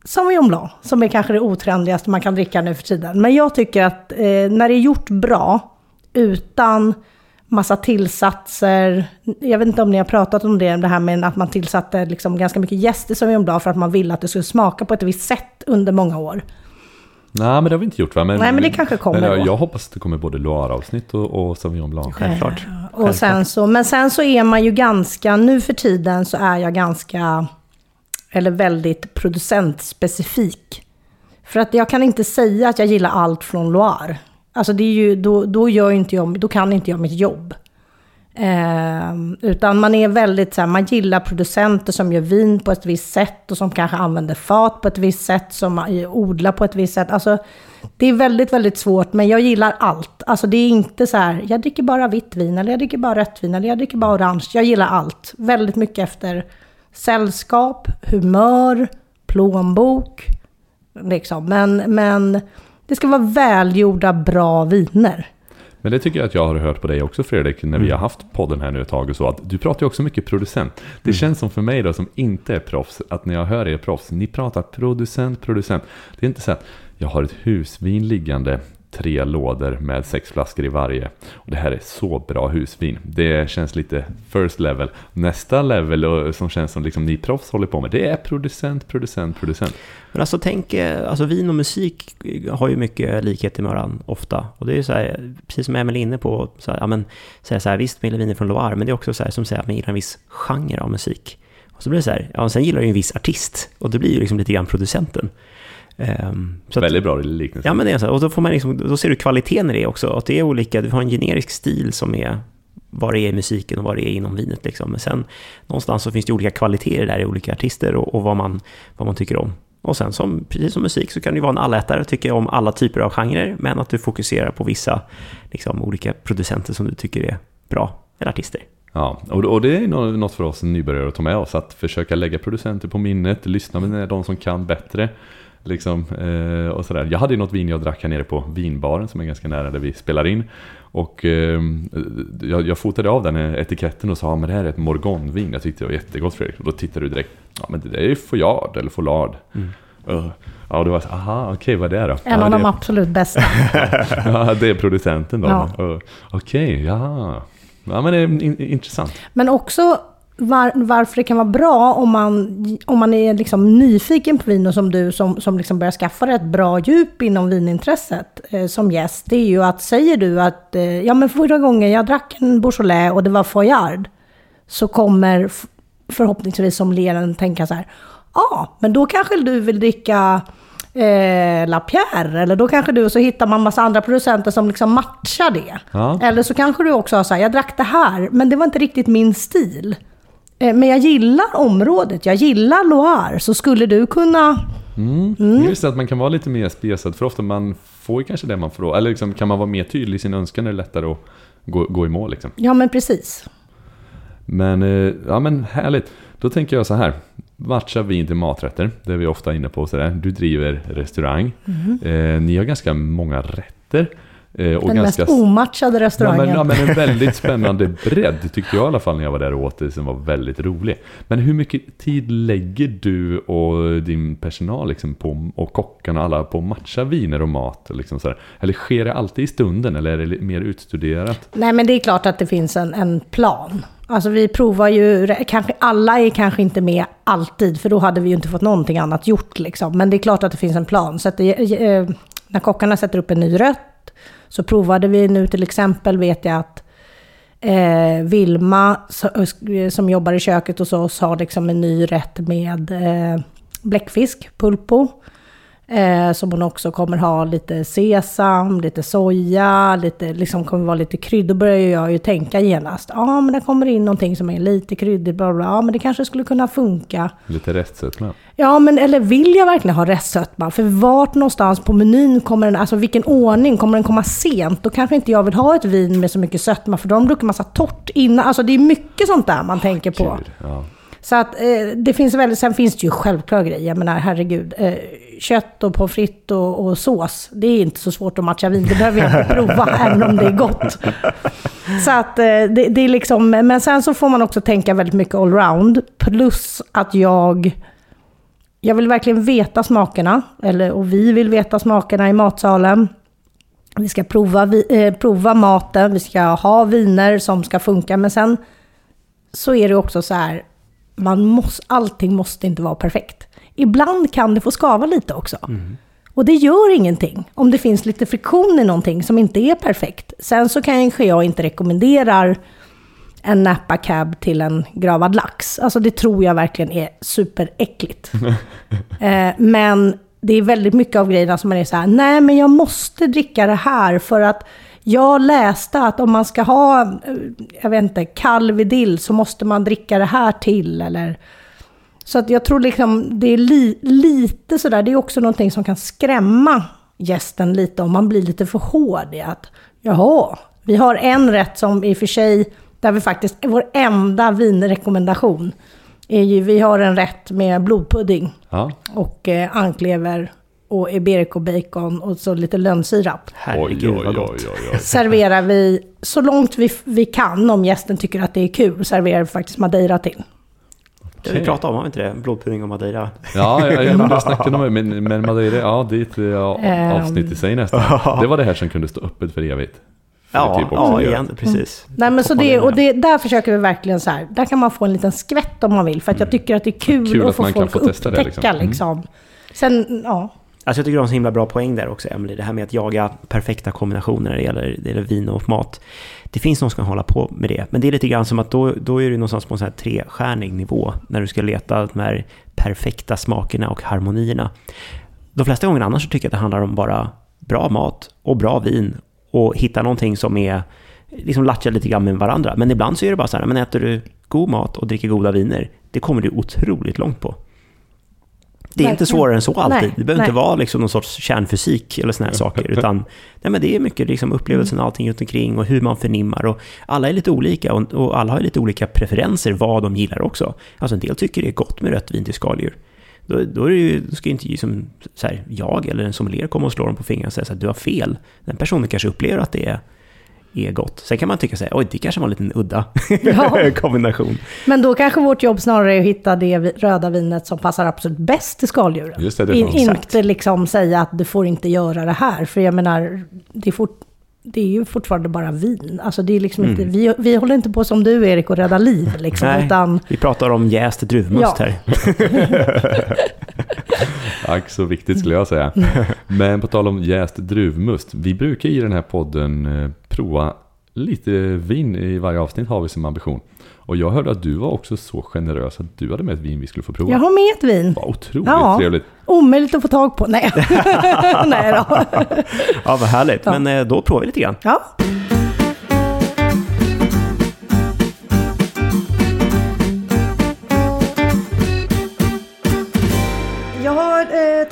Sauvignon Blanc, som är kanske det otrendigaste man kan dricka nu för tiden. Men jag tycker att eh, när det är gjort bra, utan massa tillsatser. Jag vet inte om ni har pratat om det, det här med att man tillsatte liksom ganska mycket jäst i Sauvignon Blanc för att man ville att det skulle smaka på ett visst sätt under många år. Nej, men det har vi inte gjort va? Men, Nej, men det kanske kommer men jag, då. jag hoppas att det kommer både Loire-avsnitt och, och Sauvignon Blanc. Självklart. Och sen så, men sen så är man ju ganska, nu för tiden så är jag ganska, eller väldigt producentspecifik. För att jag kan inte säga att jag gillar allt från Loire. Alltså det är ju, då, då, gör inte jag, då kan inte jag mitt jobb. Eh, utan man är väldigt så här, man gillar producenter som gör vin på ett visst sätt och som kanske använder fat på ett visst sätt, som eh, odlar på ett visst sätt. Alltså, det är väldigt, väldigt svårt, men jag gillar allt. Alltså det är inte så här, jag dricker bara vitt vin, eller jag dricker bara rött vin, eller jag dricker bara orange. Jag gillar allt. Väldigt mycket efter sällskap, humör, plånbok. Liksom. Men, men det ska vara välgjorda, bra viner. Men det tycker jag att jag har hört på dig också Fredrik, när vi Mm. har haft podden här nu ett tag och så, att du pratar ju också mycket producent. Det Mm. känns som för mig då, som inte är proffs, att när jag hör er proffs, ni pratar producent, producent. Det är inte så att jag har ett husvin liggande, tre lådor med sex flaskor i varje. Och det här är så bra husvin. Det känns lite first level. Nästa level eh, som känns som liksom ni proffs håller på med, det är producent, producent, producent. Men alltså tänk, eh, alltså vin och musik har ju mycket likheter med varandra ofta. Och det är ju så här, precis som Emil är inne på, så här, ja men, säga så här, visst man gillar viner från Loire, men det är också så här, som säger att man gillar en viss genre av musik. Och så blir det så här, ja sen gillar du ju en viss artist, och det blir ju liksom lite grann producenten. Ehm, så att- Väldigt bra liknelse. Ja, men det är så. här. Och då, får man liksom, då ser du kvaliteten i det också. Att det är olika, du har en generisk stil som är vad det är i musiken och vad det är inom vinet. Liksom. Men sen någonstans så finns det olika kvaliteter där i olika artister och, och vad, man, vad man tycker om. Och sen som, precis som musik så kan ju vara en allätare och tycka om alla typer av genrer, men att du fokuserar på vissa liksom, olika producenter som du tycker är bra, eller artister. Ja, och, det är nå- något för oss nybörjare att ta med oss, att försöka lägga producenter på minnet, lyssna med de som kan bättre. Liksom, eh, och sådär. Jag hade ju något vin jag drack här nere på vinbaren som är ganska nära där vi spelar in. Och eh, jag, jag fotade av den här etiketten och sa men det här är ett morgonvin. Jag tyckte det var jättegott Fredrik. Och då tittade du direkt, ja men det är ju Foillard eller Follard. Uh, ja, och det var så, aha, okej vad är det då? En av det, de absolut bästa. ja, det är producenten då. Ja. Uh, okej, ja. Ja men det är in, intressant. Men också var, varför det kan vara bra om man, om man är liksom nyfiken på vin och som du som, som liksom börjar skaffa dig ett bra djup inom vinintresset eh, som gäst. Det är ju att säger du att eh, ja men förra gången jag drack en Beaujolais och det var Foillard. Så kommer förhoppningsvis som leraren tänka så här. Ja, ah, men då kanske du vill dricka eh, Lapierre. Eller då kanske du, så hittar man massa andra producenter som liksom matchar det. Ja. Eller så kanske du också har så här, jag drack det här, men det var inte riktigt min stil. Eh, Men jag gillar området, jag gillar Loire, så skulle du kunna... Mm. Just det, att man kan vara lite mer spesad, för ofta man får ju kanske det man får, eller liksom, kan man vara mer tydlig i sin önskan är det lättare att gå, gå i mål liksom. Ja, men precis. Men, eh, ja men härligt. Då tänker jag så här, matcha vin till maträtter, det är vi ofta inne på sådär. Du driver restaurang, eh, ni har ganska många rätter. Eh, och Den ganska mest omatchade Ja restaurangen. men, ja men en väldigt spännande bredd tyckte jag i alla fall när jag var där och åt det som var väldigt rolig. Men hur mycket tid lägger du och din personal liksom på, och kockarna och alla på att matcha viner och mat? Liksom så här? Eller sker det alltid i stunden eller är det mer utstuderat? Nej, men det är klart att det finns en, en plan. Alltså vi provar ju, kanske, alla är kanske inte med alltid, för då hade vi ju inte fått någonting annat gjort liksom. Men det är klart att det finns en plan. Så att det, eh, när kockarna sätter upp en ny rätt, så provade vi nu till exempel, vet jag att eh, Vilma eh, eh, som jobbar i köket hos oss har liksom en ny rätt med eh, bläckfisk, pulpo. Eh, som hon också kommer ha lite sesam, lite soja, lite, liksom kommer vara lite krydd. Då börjar jag ju tänka genast. Ja, men det kommer in någonting som är lite kryddigt, bla bla. Ja, men det kanske skulle kunna funka. Lite restsötma? Ja, men eller vill jag verkligen ha restsötma? För vart någonstans på menyn kommer den, alltså vilken ordning, kommer den komma sent? Då kanske inte jag vill ha ett vin med så mycket sötma, för de druckit massa torrt innan. Alltså det är mycket sånt där man tänker på. Ja. Så att eh, det finns väldigt, sen finns det ju självklara grejer. Jag menar herregud, eh, kött och pommes frites och, och sås, det är inte så svårt att matcha vin. Det behöver jag inte prova, även om det är gott. Så att eh, det, det är liksom, men sen så får man också tänka väldigt mycket allround. Plus att jag, jag vill verkligen veta smakerna, eller, och vi vill veta smakerna i matsalen. Vi ska prova, vi, eh, prova maten, vi ska ha viner som ska funka, men sen så är det också så här, man måste, allting måste inte vara perfekt. Ibland kan det få skava lite också. Och det gör ingenting om det finns lite friktion i någonting som inte är perfekt. Sen så kanske jag inte rekommenderar en Napa Cab till en gravad lax. Alltså det tror jag verkligen är superäckligt. eh, men det är väldigt mycket av grejerna som man är så här, nej men jag måste dricka det här för att Jag läste att om man ska ha, eh, jag vet inte, kall vidill så måste man dricka det här till eller... Så att jag tror liksom det är li, lite sådär, det är också någonting som kan skrämma gästen lite om man blir lite för hård i att jaha, vi har en rätt som i och för sig, där vi faktiskt, vår enda vinrekommendation är ju, vi har en rätt med blodpudding Ja. och eh, anklever och iberico bacon och så lite lönnsirap. Herregud vad gott. oj. Serverar vi så långt vi, vi kan om gästen tycker att det är kul, serverar vi faktiskt madeira till. Har vi pratat om, har vi inte det? Blodpudding och madeira. Ja, jag, jag, jag snackade om det, men, men Madeira, ja det är ett ja, Ehm. avsnitt i sig nästan. Det var det här som kunde stå öppet för evigt. För Ja, typ ja igen, precis. Nej men så det, och det, där försöker vi verkligen så här, där kan man få en liten skvätt om man vill. För att jag tycker att det är kul, Mm. Kul att att få man kan folk få att testa det, upptäcka liksom. liksom. Mm. Sen, ja. Alltså jag tycker du har en så himla bra poäng där också, Emily. Det här med att jaga perfekta kombinationer när det gäller, det gäller vin och mat. Det finns någon som kan hålla på med det. Men det är lite grann som att då, då är du någonstans på en sån här trestjärnig nivå. När du ska leta de här perfekta smakerna och harmonierna. De flesta gånger annars så tycker jag att det handlar om bara bra mat och bra vin. Och hitta någonting som är, liksom latcha lite grann med varandra. Men ibland så är det bara så här, men äter du god mat och dricker goda viner, det kommer du otroligt långt på. Det är inte Verkligen. svårare än så alltid. Nej, det behöver inte nej. vara liksom någon sorts kärnfysik eller såna här saker. Utan nej, men det är mycket liksom upplevelsen av allting runt omkring och hur man förnimmar. Och alla är lite olika och, och alla har lite olika preferenser vad de gillar också. Alltså en del tycker det är gott med rött vin till skaldjur. Då, då, är det ju, då ska ju inte liksom, så här, jag eller en sommelier komma och slå dem på fingrarna och säga så här, du har fel. Den personen kanske upplever att det är, är gott. Sen kan man tycka här, oj, det kanske var en liten udda Ja. kombination. Men då kanske vårt jobb snarare är att hitta det röda vinet som passar absolut bäst till skaldjuren. Just det, det är In, inte liksom säga att du får inte göra det här. För jag menar, det är, fort, det är ju fortfarande bara vin. Alltså det är liksom inte, vi, vi håller inte på som du Erik och rädda liv liksom. Nej, Utan, vi pratar om jäst druvmust Ja. här. Ack så viktigt skulle jag säga. Men på tal om jäst druvmust. Vi brukar i den här podden eh, prova lite vin i varje avsnitt har vi som ambition. Och jag hörde att du var också så generös att du hade med ett vin vi skulle få prova. jag har med ett vin. Vad otroligt Ja. trevligt. Omöjligt att få tag på. Nej, Nej då. Ja, vad härligt. Ja. Men eh, då provar vi lite grann. Ja.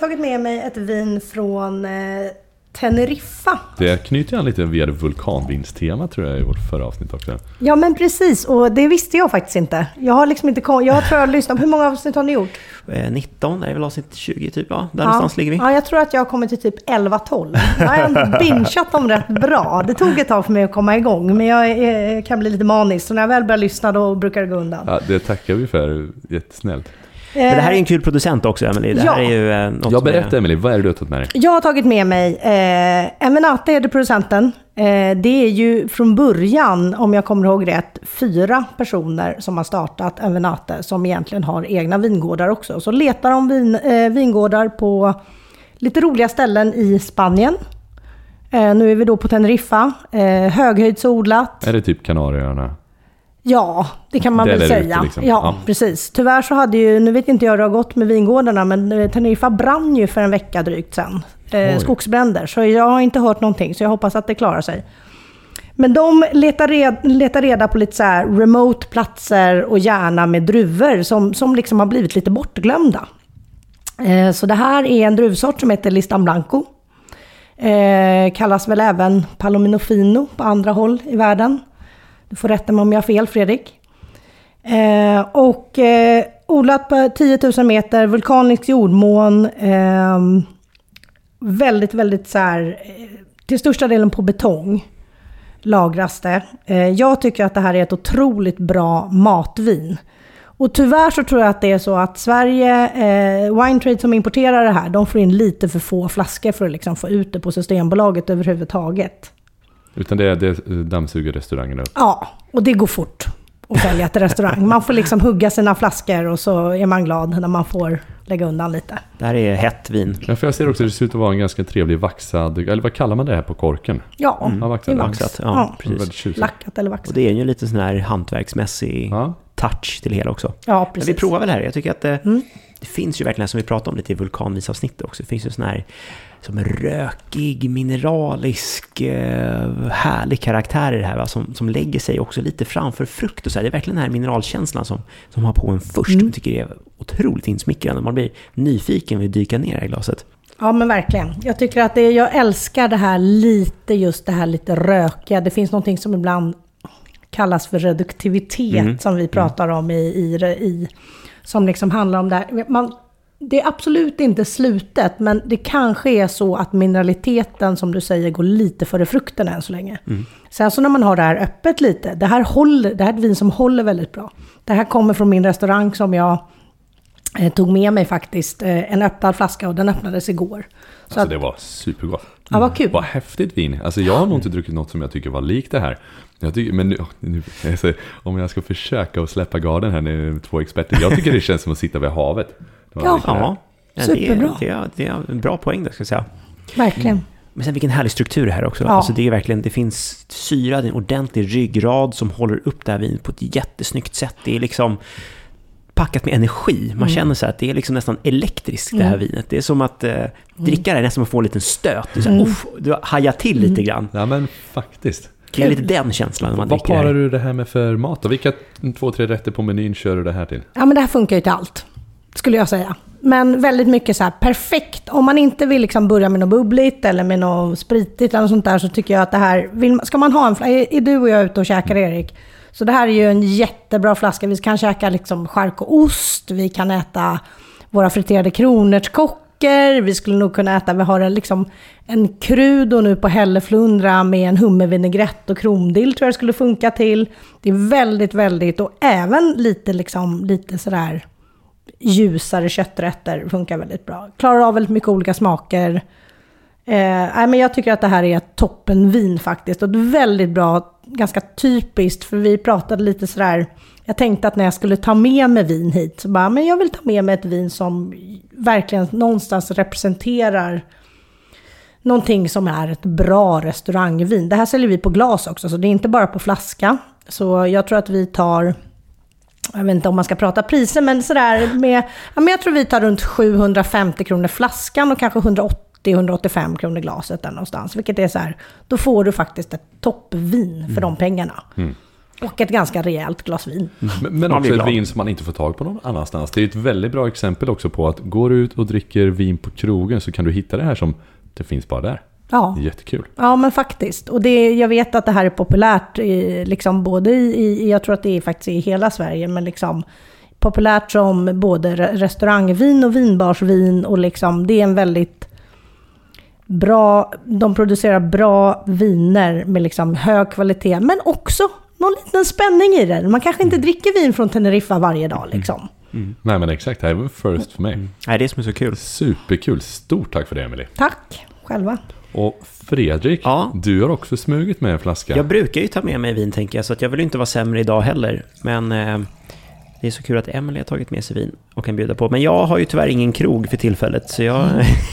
Tagit med mig ett vin från eh, Teneriffa. Det knyter an lite via det vulkanvinstema tror jag i vårt förra avsnitt också. Ja men precis, och det visste jag faktiskt inte. Jag har liksom inte kom- jag tror jag har lyssnat, hur många avsnitt har ni gjort? Eh, 19, det är väl avsnitt 20 typ, ja. Där någonstans ligger vi. Ja, jag tror att jag har kommit till typ 11-12. Jag har ändå bingeat dem rätt bra. Det tog ett tag för mig att komma igång, men jag eh, kan bli lite manisk. Så när jag väl börjar lyssna då brukar det gå undan. Ja, det tackar vi för, jättesnällt. Men det här är en kul producent också, Emily. Det här Ja. är ju eh, något Jag som är- berättar Emelie, vad är det du har tagit med dig? Jag har tagit med mig, eh, är det producenten. Eh, det är ju från början, om jag kommer ihåg rätt, fyra personer som har startat Envenate som egentligen har egna vingårdar också. Så letar de vin, eh, vingårdar på lite roliga ställen i Spanien. Eh, nu är vi då på Teneriffa, eh, höghöjdsodlat. Är det typ Kanarieöarna? Ja, det kan man Där väl det säga. ute liksom. Ja, Ja. precis. Tyvärr så hade ju, nu vet inte jag hur det har gått med vingårdarna, men eh, Teneriffa brann ju för en vecka drygt sen. Eh, skogsbränder. Så jag har inte hört någonting, så jag hoppas att det klarar sig. Men de letar, red, letar reda på lite så remote platser och gärna med druvor som, som liksom har blivit lite bortglömda. Eh, så det här är en druvsort som heter Listan Blanco. Eh, kallas väl även Palomino Fino på andra håll i världen. Du får rätta mig om jag har fel Fredrik. Eh, och eh, odlat på 10 000 meter, vulkanisk jordmån. Eh, väldigt, väldigt så här, eh, till största delen på betong lagras det. Eh, jag tycker att det här är ett otroligt bra matvin. Och tyvärr så tror jag att det är så att Sverige, eh, Wine Trade som importerar det här, de får in lite för få flaskor för att liksom få ut det på Systembolaget överhuvudtaget. Utan det är, det är dammsuger restaurangen upp. Ja, och det går fort att sälja till restaurang. Man får liksom hugga sina flaskor och så är man glad när man får lägga undan lite. Det här är hett vin. Ja, för jag ser också att det ser ut att vara en ganska trevlig vaxad, eller vad kallar man det här på korken? Ja, Ja, det vaxad. Vaxat, ja, Ja. Väldigt precis. Lackat eller Och vaxat. det är ju lite sån här hantverksmässig Ja. touch till det hela också. Ja, Men precis. vi provar väl här. Jag tycker att det, Mm. det finns ju verkligen, som vi pratade om lite i vulkanvisavsnittet också, det finns ju sån här som rökig, mineralisk, eh, härlig karaktär i det här. Va? Som, som lägger sig också lite framför frukt och så här. Det är verkligen den här mineralkänslan som, som har på en först. Mm. Jag tycker det är otroligt insmickrande. Man blir nyfiken vid att dyka ner i det glaset. Ja men verkligen. Jag tycker att det, jag älskar det här lite, just det här lite rökiga. Det finns någonting som ibland kallas för reduktivitet Mm. som vi pratar om i, i, i som liksom handlar om det här. Man, det är absolut inte slutet, men det kanske är så att mineraliteten som du säger går lite före frukten än så länge. Sen så när man har det här öppet lite, det här, håller, det här är ett vin som håller väldigt bra. Det här kommer från min restaurang som jag eh, tog med mig faktiskt, eh, en öppnad flaska och den öppnades igår. Så Alltså att, det var supergott. ja, vad kul. Vad häftigt vin. Alltså jag har nog inte druckit något som jag tycker var likt det här. Jag tycker, men nu, nu, alltså, om jag ska försöka att släppa garden här nu, två experter. Jag tycker det känns som att sitta vid havet. Det Ja. det. Ja, det är, Superbra. det, är, det är en bra poäng där ska jag säga. Verkligen. Men sen vilken härlig struktur det här också. Ja. Alltså det är verkligen, det finns syra, det är en ordentlig ryggrad som håller upp det här vinet på ett jättesnyggt sätt. Det är liksom packat med energi. Man känner så här att det är liksom nästan elektriskt det här vinet. Det är som att eh, dricka det är nästan som att få en liten stöt. Det är så här, uff, du hajar till lite grann. Ja men faktiskt. Det är lite den känslan när man Vad det parar du det här med för mat då? Vilka två, tre rätter på menyn kör du det här till? Ja men det här funkar ju till allt. Skulle jag säga. Men väldigt mycket så här perfekt. Om man inte vill liksom börja med något bubbligt eller med något spritigt eller något sånt där så tycker jag att det här, vill, ska man ha en flaska, är, är du och jag ute och käkar Erik? Så det här är ju en jättebra flaska. Vi kan käka liksom chark och ost, vi kan äta våra friterade kronärtskockor, vi skulle nog kunna äta, vi har en, liksom, en crudo nu på hälleflundra med en hummervinägrett och krondill tror jag det skulle funka till. Det är väldigt, väldigt, och även lite liksom, lite sådär ljusare kötträtter funkar väldigt bra. Klarar av väldigt mycket olika smaker. Eh, men jag tycker att det här är ett toppenvin faktiskt. Och ett väldigt bra, ganska typiskt, för vi pratade lite sådär, jag tänkte att när jag skulle ta med mig vin hit, så bara, men jag vill ta med mig ett vin som verkligen någonstans representerar någonting som är ett bra restaurangvin. Det här säljer vi på glas också, så det är inte bara på flaska. Så jag tror att vi tar, jag vet inte om man ska prata priser, men sådär med, ja, men jag tror vi tar runt 750 kronor flaskan och kanske 180-185 kronor glaset där någonstans. Vilket är så här, då får du faktiskt ett toppvin för de pengarna. Och ett ganska rejält glas vin. Men, men Man också ett vin som man inte får tag på någon annanstans. Det är ett väldigt bra exempel också på att går du ut och dricker vin på krogen så kan du hitta det här som det finns bara där. Ja. Jättekul. Ja, men faktiskt. Och det, jag vet att det här är populärt, i, liksom både i, i, jag tror att det är faktiskt i hela Sverige, men liksom populärt som både re- restaurangvin och vinbarsvin och liksom det är en väldigt bra, de producerar bra viner med liksom hög kvalitet, men också någon liten spänning i det. Man kanske inte dricker vin från Teneriffa varje dag liksom. Nej men exakt, det här var first för mig. Nej, det är som är så kul. Superkul. Stort tack för det Emily. Tack, själva. Och Fredrik, Ja. du har också smugit med en flaska. Jag brukar ju ta med mig vin tänker jag, så att jag vill inte vara sämre idag heller. Men eh, det är så kul att Emily har tagit med sig vin och kan bjuda på. Men jag har ju tyvärr ingen krog för tillfället, så jag...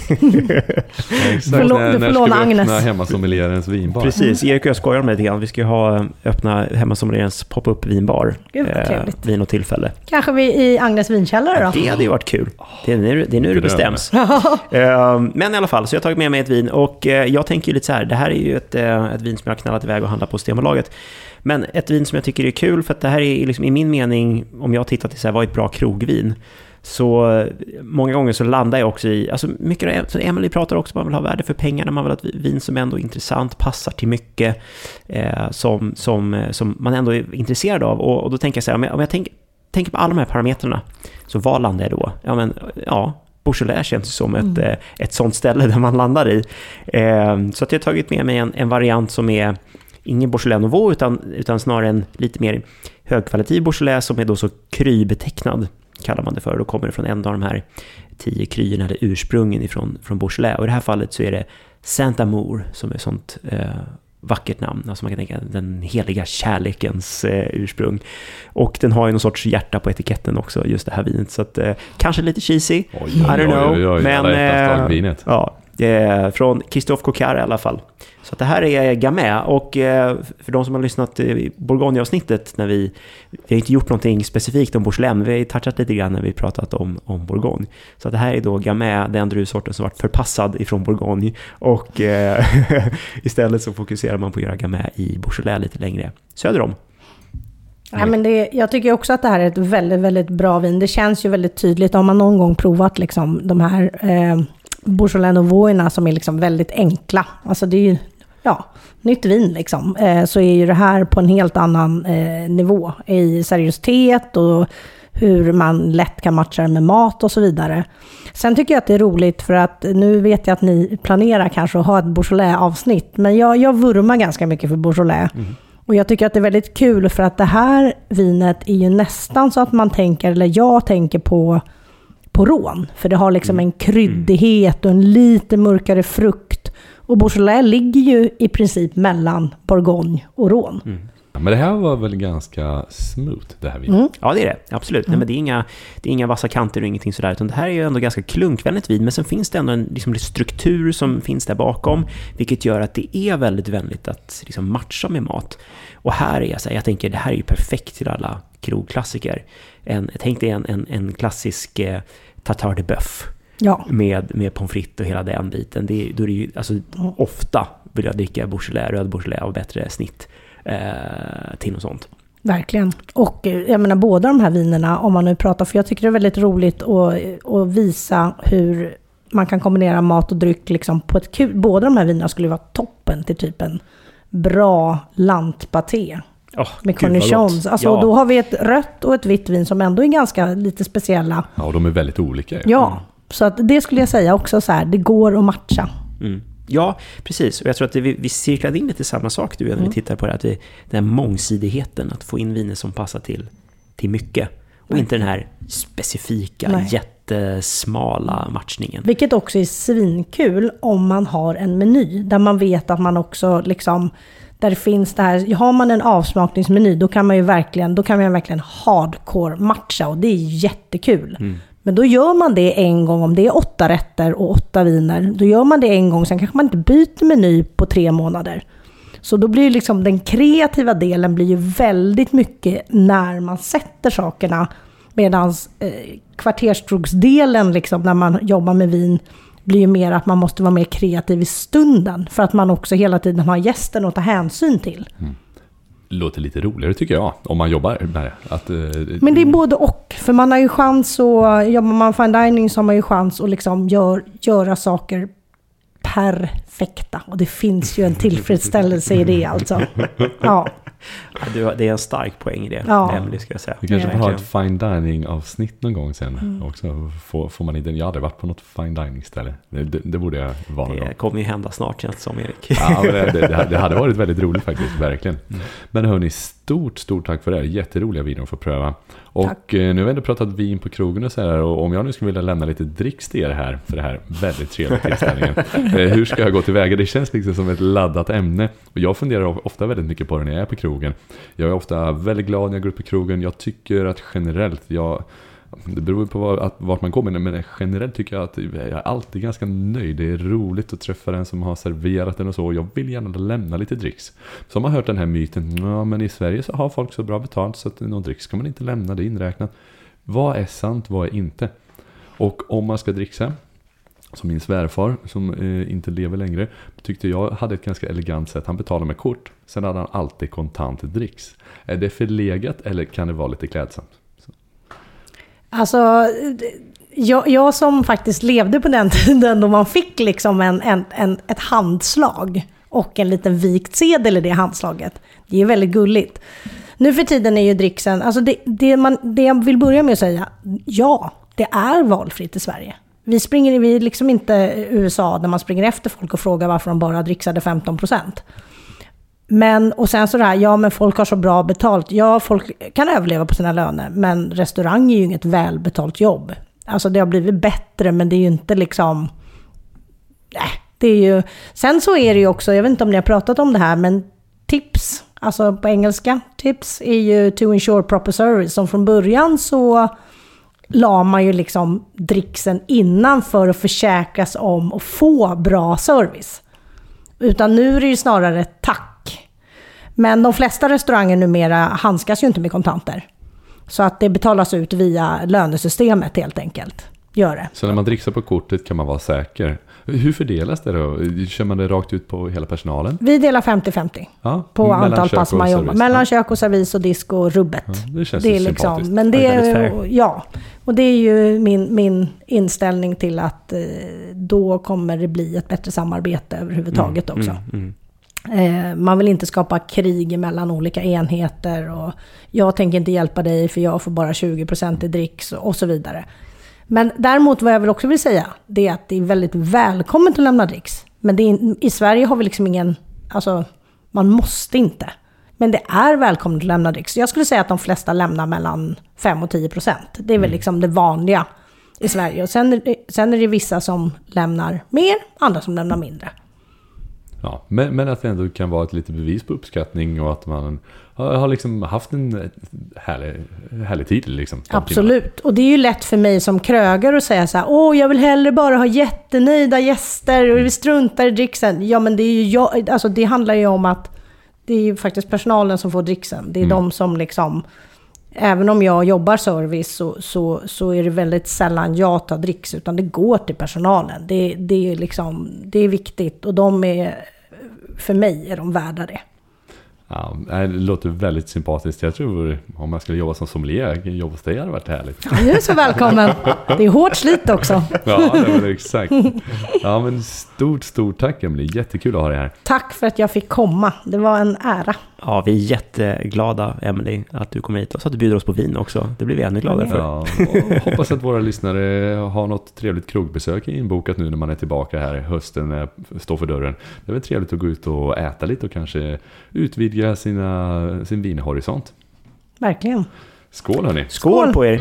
Exakt, får lå- när, du får när ska låna vi öppna Agnes. hemmasommelierens vinbar? Precis, Erik och jag skojar om det lite grann. Vi ska ju ha, öppna hemmasommelierens pop-up vinbar. Gud, vad trevligt. vin och tillfälle. Kanske vi i Agnes vinkällare då? Det hade ju varit kul. Det är nu det, är nu det bestäms. Eh, Men i alla fall, så jag har tagit med mig ett vin och eh, jag tänker ju lite så här, det här är ju ett, eh, ett vin som jag har knallat iväg och handlat på Systembolaget. Men ett vin som jag tycker är kul, för att det här är liksom, i min mening, om jag tittar till så här, vad är ett bra krogvin? Så många gånger så landar jag också i, alltså mycket, så Emily pratar också om att man vill ha värde för pengarna, man vill ha ett vin som ändå är intressant, passar till mycket, eh, som, som, eh, som man ändå är intresserad av. Och, och då tänker jag så här, om jag, om jag tänker, tänker på alla de här parametrarna, så vad landar jag då? Ja, men, ja Beaujolais känns som ett, eh, ett sånt ställe där man landar i. Eh, så att jag har tagit med mig en, en variant som är ingen Beaujolais Nouveau, utan, utan snarare en lite mer högkvalitativ Beaujolais som är då så krybetecknad, kallar man det för. Då kommer det från en av de här tio kryerna, eller ursprungen ifrån från Beaujolais. Och i det här fallet så är det Saint Amour som är ett sånt eh, vackert namn. Alltså man kan tänka den heliga kärlekens eh, ursprung. Och den har ju någon sorts hjärta på etiketten också, just det här vinet. Så att, eh, kanske lite cheesy, Oj, I don't know. oj, oj, men eh, ja, Eh, från Christophe Coquart i alla fall. Så att det här är Gamay och eh, för de som har lyssnat i Bourgogne-avsnittet när vi, vi har inte gjort någonting specifikt om Beaujolais, vi har touchat lite grann när vi pratat om, om Bourgogne. Så att det här är då Gamay, den druvsorten som varit förpassad ifrån Bourgogne och eh, istället så fokuserar man på att göra Gamay i Beaujolais lite längre söder om. Ja, men det, jag tycker också att det här är ett väldigt, väldigt bra vin. Det känns ju väldigt tydligt. Om man någon gång provat liksom, de här eh, Beaujolais Nouveauerna som är liksom väldigt enkla. Alltså det är ju ja, nytt vin liksom. Eh, så är ju det här på en helt annan eh, nivå i seriositet och hur man lätt kan matcha det med mat och så vidare. Sen tycker jag att det är roligt för att nu vet jag att ni planerar kanske att ha ett Beaujolais-avsnitt, men jag, jag vurmar ganska mycket för Beaujolais. Mm. Och jag tycker att det är väldigt kul för att det här vinet är ju nästan så att man tänker, eller jag tänker på, på rån. För det har liksom mm. en kryddighet och en lite mörkare frukt. Och Beaujolais ligger ju i princip mellan Bourgogne och rån. Mm. Men det här var väl ganska smooth, det här vinet? Mm. Ja, det är det. Absolut. Mm. Nej, men det, är inga, det är inga vassa kanter och ingenting sådär. Utan det här är ju ändå ganska klunkvänligt vin. Men sen finns det ändå en liksom, struktur som finns där bakom. Vilket gör att det är väldigt vänligt att liksom, matcha med mat. Och här är jag så här, jag tänker det här är ju perfekt till alla krogklassiker. En, tänk dig en, en, en klassisk eh, tartare de bœuf. Ja. Med, med pommes frites och hela den biten. Det, då är det ju, alltså, ofta vill jag dricka Beaujolais, röd Beaujolais av bättre snitt eh, till något sånt. Verkligen. Och eh, jag menar båda de här vinerna, om man nu pratar, för jag tycker det är väldigt roligt att, att visa hur man kan kombinera mat och dryck liksom på ett kul... Båda de här vinerna skulle vara toppen till typ en bra lantpaté. Oh, med cornichons. Alltså, ja. Då har vi ett rött och ett vitt vin som ändå är ganska lite speciella. Ja, och de är väldigt olika. Ja, mm. så att det skulle jag säga också så här, det går att matcha. Mm. Ja, precis. Och jag tror att det, vi, vi cirklade in lite samma sak du när mm. vi tittar på det. Att vi, den här mångsidigheten, att få in viner som passar till, till mycket. Och Nej. inte den här specifika, Nej. jättesmala matchningen. Vilket också är svinkul om man har en meny där man vet att man också liksom där det finns det här, har man en avsmakningsmeny då kan man ju verkligen, då kan man verkligen hardcore matcha och det är jättekul. Mm. Men då gör man det en gång, om det är åtta rätter och åtta viner, då gör man det en gång, sen kanske man inte byter meny på tre månader. Så då blir liksom den kreativa delen blir ju väldigt mycket när man sätter sakerna. Medan eh, kvarterskrogsdelen, liksom, när man jobbar med vin, blir ju mer att man måste vara mer kreativ i stunden. För att man också hela tiden har gästen att ta hänsyn till. Mm låter lite roligare tycker jag, om man jobbar med det. Att, eh, Men det är både och, för man har ju chans att, jobbar man fine dining så har man ju chans att liksom gör, göra saker perfekta. Och det finns ju en tillfredsställelse i det alltså. Ja. Ja, det är en stark poäng i det, ja. Emily, ska jag säga. Vi kanske får ha ett fine dining-avsnitt någon gång sen mm. också. Får, får man inte, jag har aldrig varit på något fine dining-ställe. Det, det, det, borde jag vara Det kommer ju hända snart känns det som, Erik. Ja, det, det, det, hade varit väldigt roligt faktiskt, verkligen. Mm. Men hörni, stort, stort tack för det här. Jätteroliga viner att få pröva. Och tack. Eh, nu har vi ändå pratat vin på krogen och så här. Och om jag nu skulle vilja lämna lite dricks till er här, för det här väldigt trevliga tillställningen. Eh, hur ska jag gå tillväga? Det känns liksom som ett laddat ämne. Och jag funderar ofta väldigt mycket på det när jag är på krogen. Jag är ofta väldigt glad när jag går upp på krogen. Jag tycker att generellt, jag, det beror på var, vart man kommer, men generellt tycker jag att jag är alltid ganska nöjd. Det är roligt att träffa den som har serverat den och så. Jag vill gärna lämna lite dricks. Så har man hört den här myten, ja men i Sverige så har folk så bra betalt så att någon dricks ska man inte lämna, det är inräknat. Vad är sant, vad är inte? Och om man ska dricksa, som min svärfar som eh, inte lever längre tyckte jag hade ett ganska elegant sätt. Han betalade med kort. Sen hade han alltid kontant dricks. Är det förlegat eller kan det vara lite klädsamt? Alltså, jag, jag, som faktiskt levde på den tiden då man fick liksom en, en, en, ett handslag och en liten vikt sedel i det handslaget. Det är väldigt gulligt. Nu för tiden är ju dricksen, alltså det, det, man, det jag vill börja med att säga, ja, det är valfritt i Sverige. Vi springer vi liksom inte USA där man springer efter folk och frågar varför de bara dricksade 15 men, och sen så det här, ja men folk har så bra betalt. Ja, folk kan överleva på sina löner, men restaurang är ju inget välbetalt jobb. Alltså det har blivit bättre, men det är ju inte liksom... Nej, det är ju... Sen så är det ju också, jag vet inte om ni har pratat om det här, men tips, alltså på engelska, tips är ju to ensure proper service. Som från början så la man ju liksom dricksen innan för att försäkras om att få bra service. Utan nu är det ju snarare tack. Men de flesta restauranger numera handskas ju inte med kontanter. Så att det betalas ut via lönesystemet helt enkelt. Gör det. Så när man dricksar på kortet kan man vara säker. Hur fördelas det då? Kör man det rakt ut på hela personalen? Vi delar 50-50 Ja, på antal pass man jobbar. Mellan Ja. kök och servis och disk och rubbet. Ja, det känns det ju är liksom, sympatiskt. men det är, ja, och det är ju min, min inställning till att eh, då kommer det bli ett bättre samarbete överhuvudtaget också. Mm, Eh, man vill inte skapa krig mellan olika enheter och jag tänker inte hjälpa dig för jag får bara 20% i dricks och så vidare. Men däremot vad jag väl också vill säga, det är att det är väldigt välkommet att lämna dricks. Men är, i Sverige har vi liksom ingen, alltså man måste inte. Men det är välkommet att lämna dricks. Jag skulle säga att de flesta lämnar mellan 5 och 10 procent. Det är väl liksom det vanliga i Sverige. Och sen, sen är det vissa som lämnar mer, andra som lämnar mindre. Ja, men, men att det ändå kan vara ett litet bevis på uppskattning och att man har, har liksom haft en härlig, härlig tid. Liksom, de timmarna. Absolut. Och det är ju lätt för mig som krögare att säga så här, åh, jag vill hellre bara ha jättenöjda gäster och vi struntar i dricksen. Ja, men det är ju jag, alltså det handlar ju om att det är ju faktiskt personalen som får dricksen. Det är Mm. de som liksom, även om jag jobbar service så, så, så är det väldigt sällan jag tar dricks, utan det går till personalen. Det, det, är liksom, det är viktigt och de är, för mig är de värda det. Ja, det låter väldigt sympatiskt. Jag tror om jag skulle jobba som sommelier, jobba hos dig hade varit härligt. Ja, Du är så välkommen. Det är hårt slit också. Ja, det var exakt. Ja, men stort, stort tack Emelie. Jättekul att ha dig här. Tack för att jag fick komma. Det var en ära. Ja, vi är jätteglada, Emily, att du kommer hit och så att du bjuder oss på vin också. Det blir vi ännu gladare för. Ja, hoppas att våra lyssnare har något trevligt krogbesök inbokat nu när man är tillbaka här. Hösten står för dörren. Det är väl trevligt att gå ut och äta lite och kanske utvidga sina, sin vinhorisont. Verkligen. Skål hörni! Skål på er!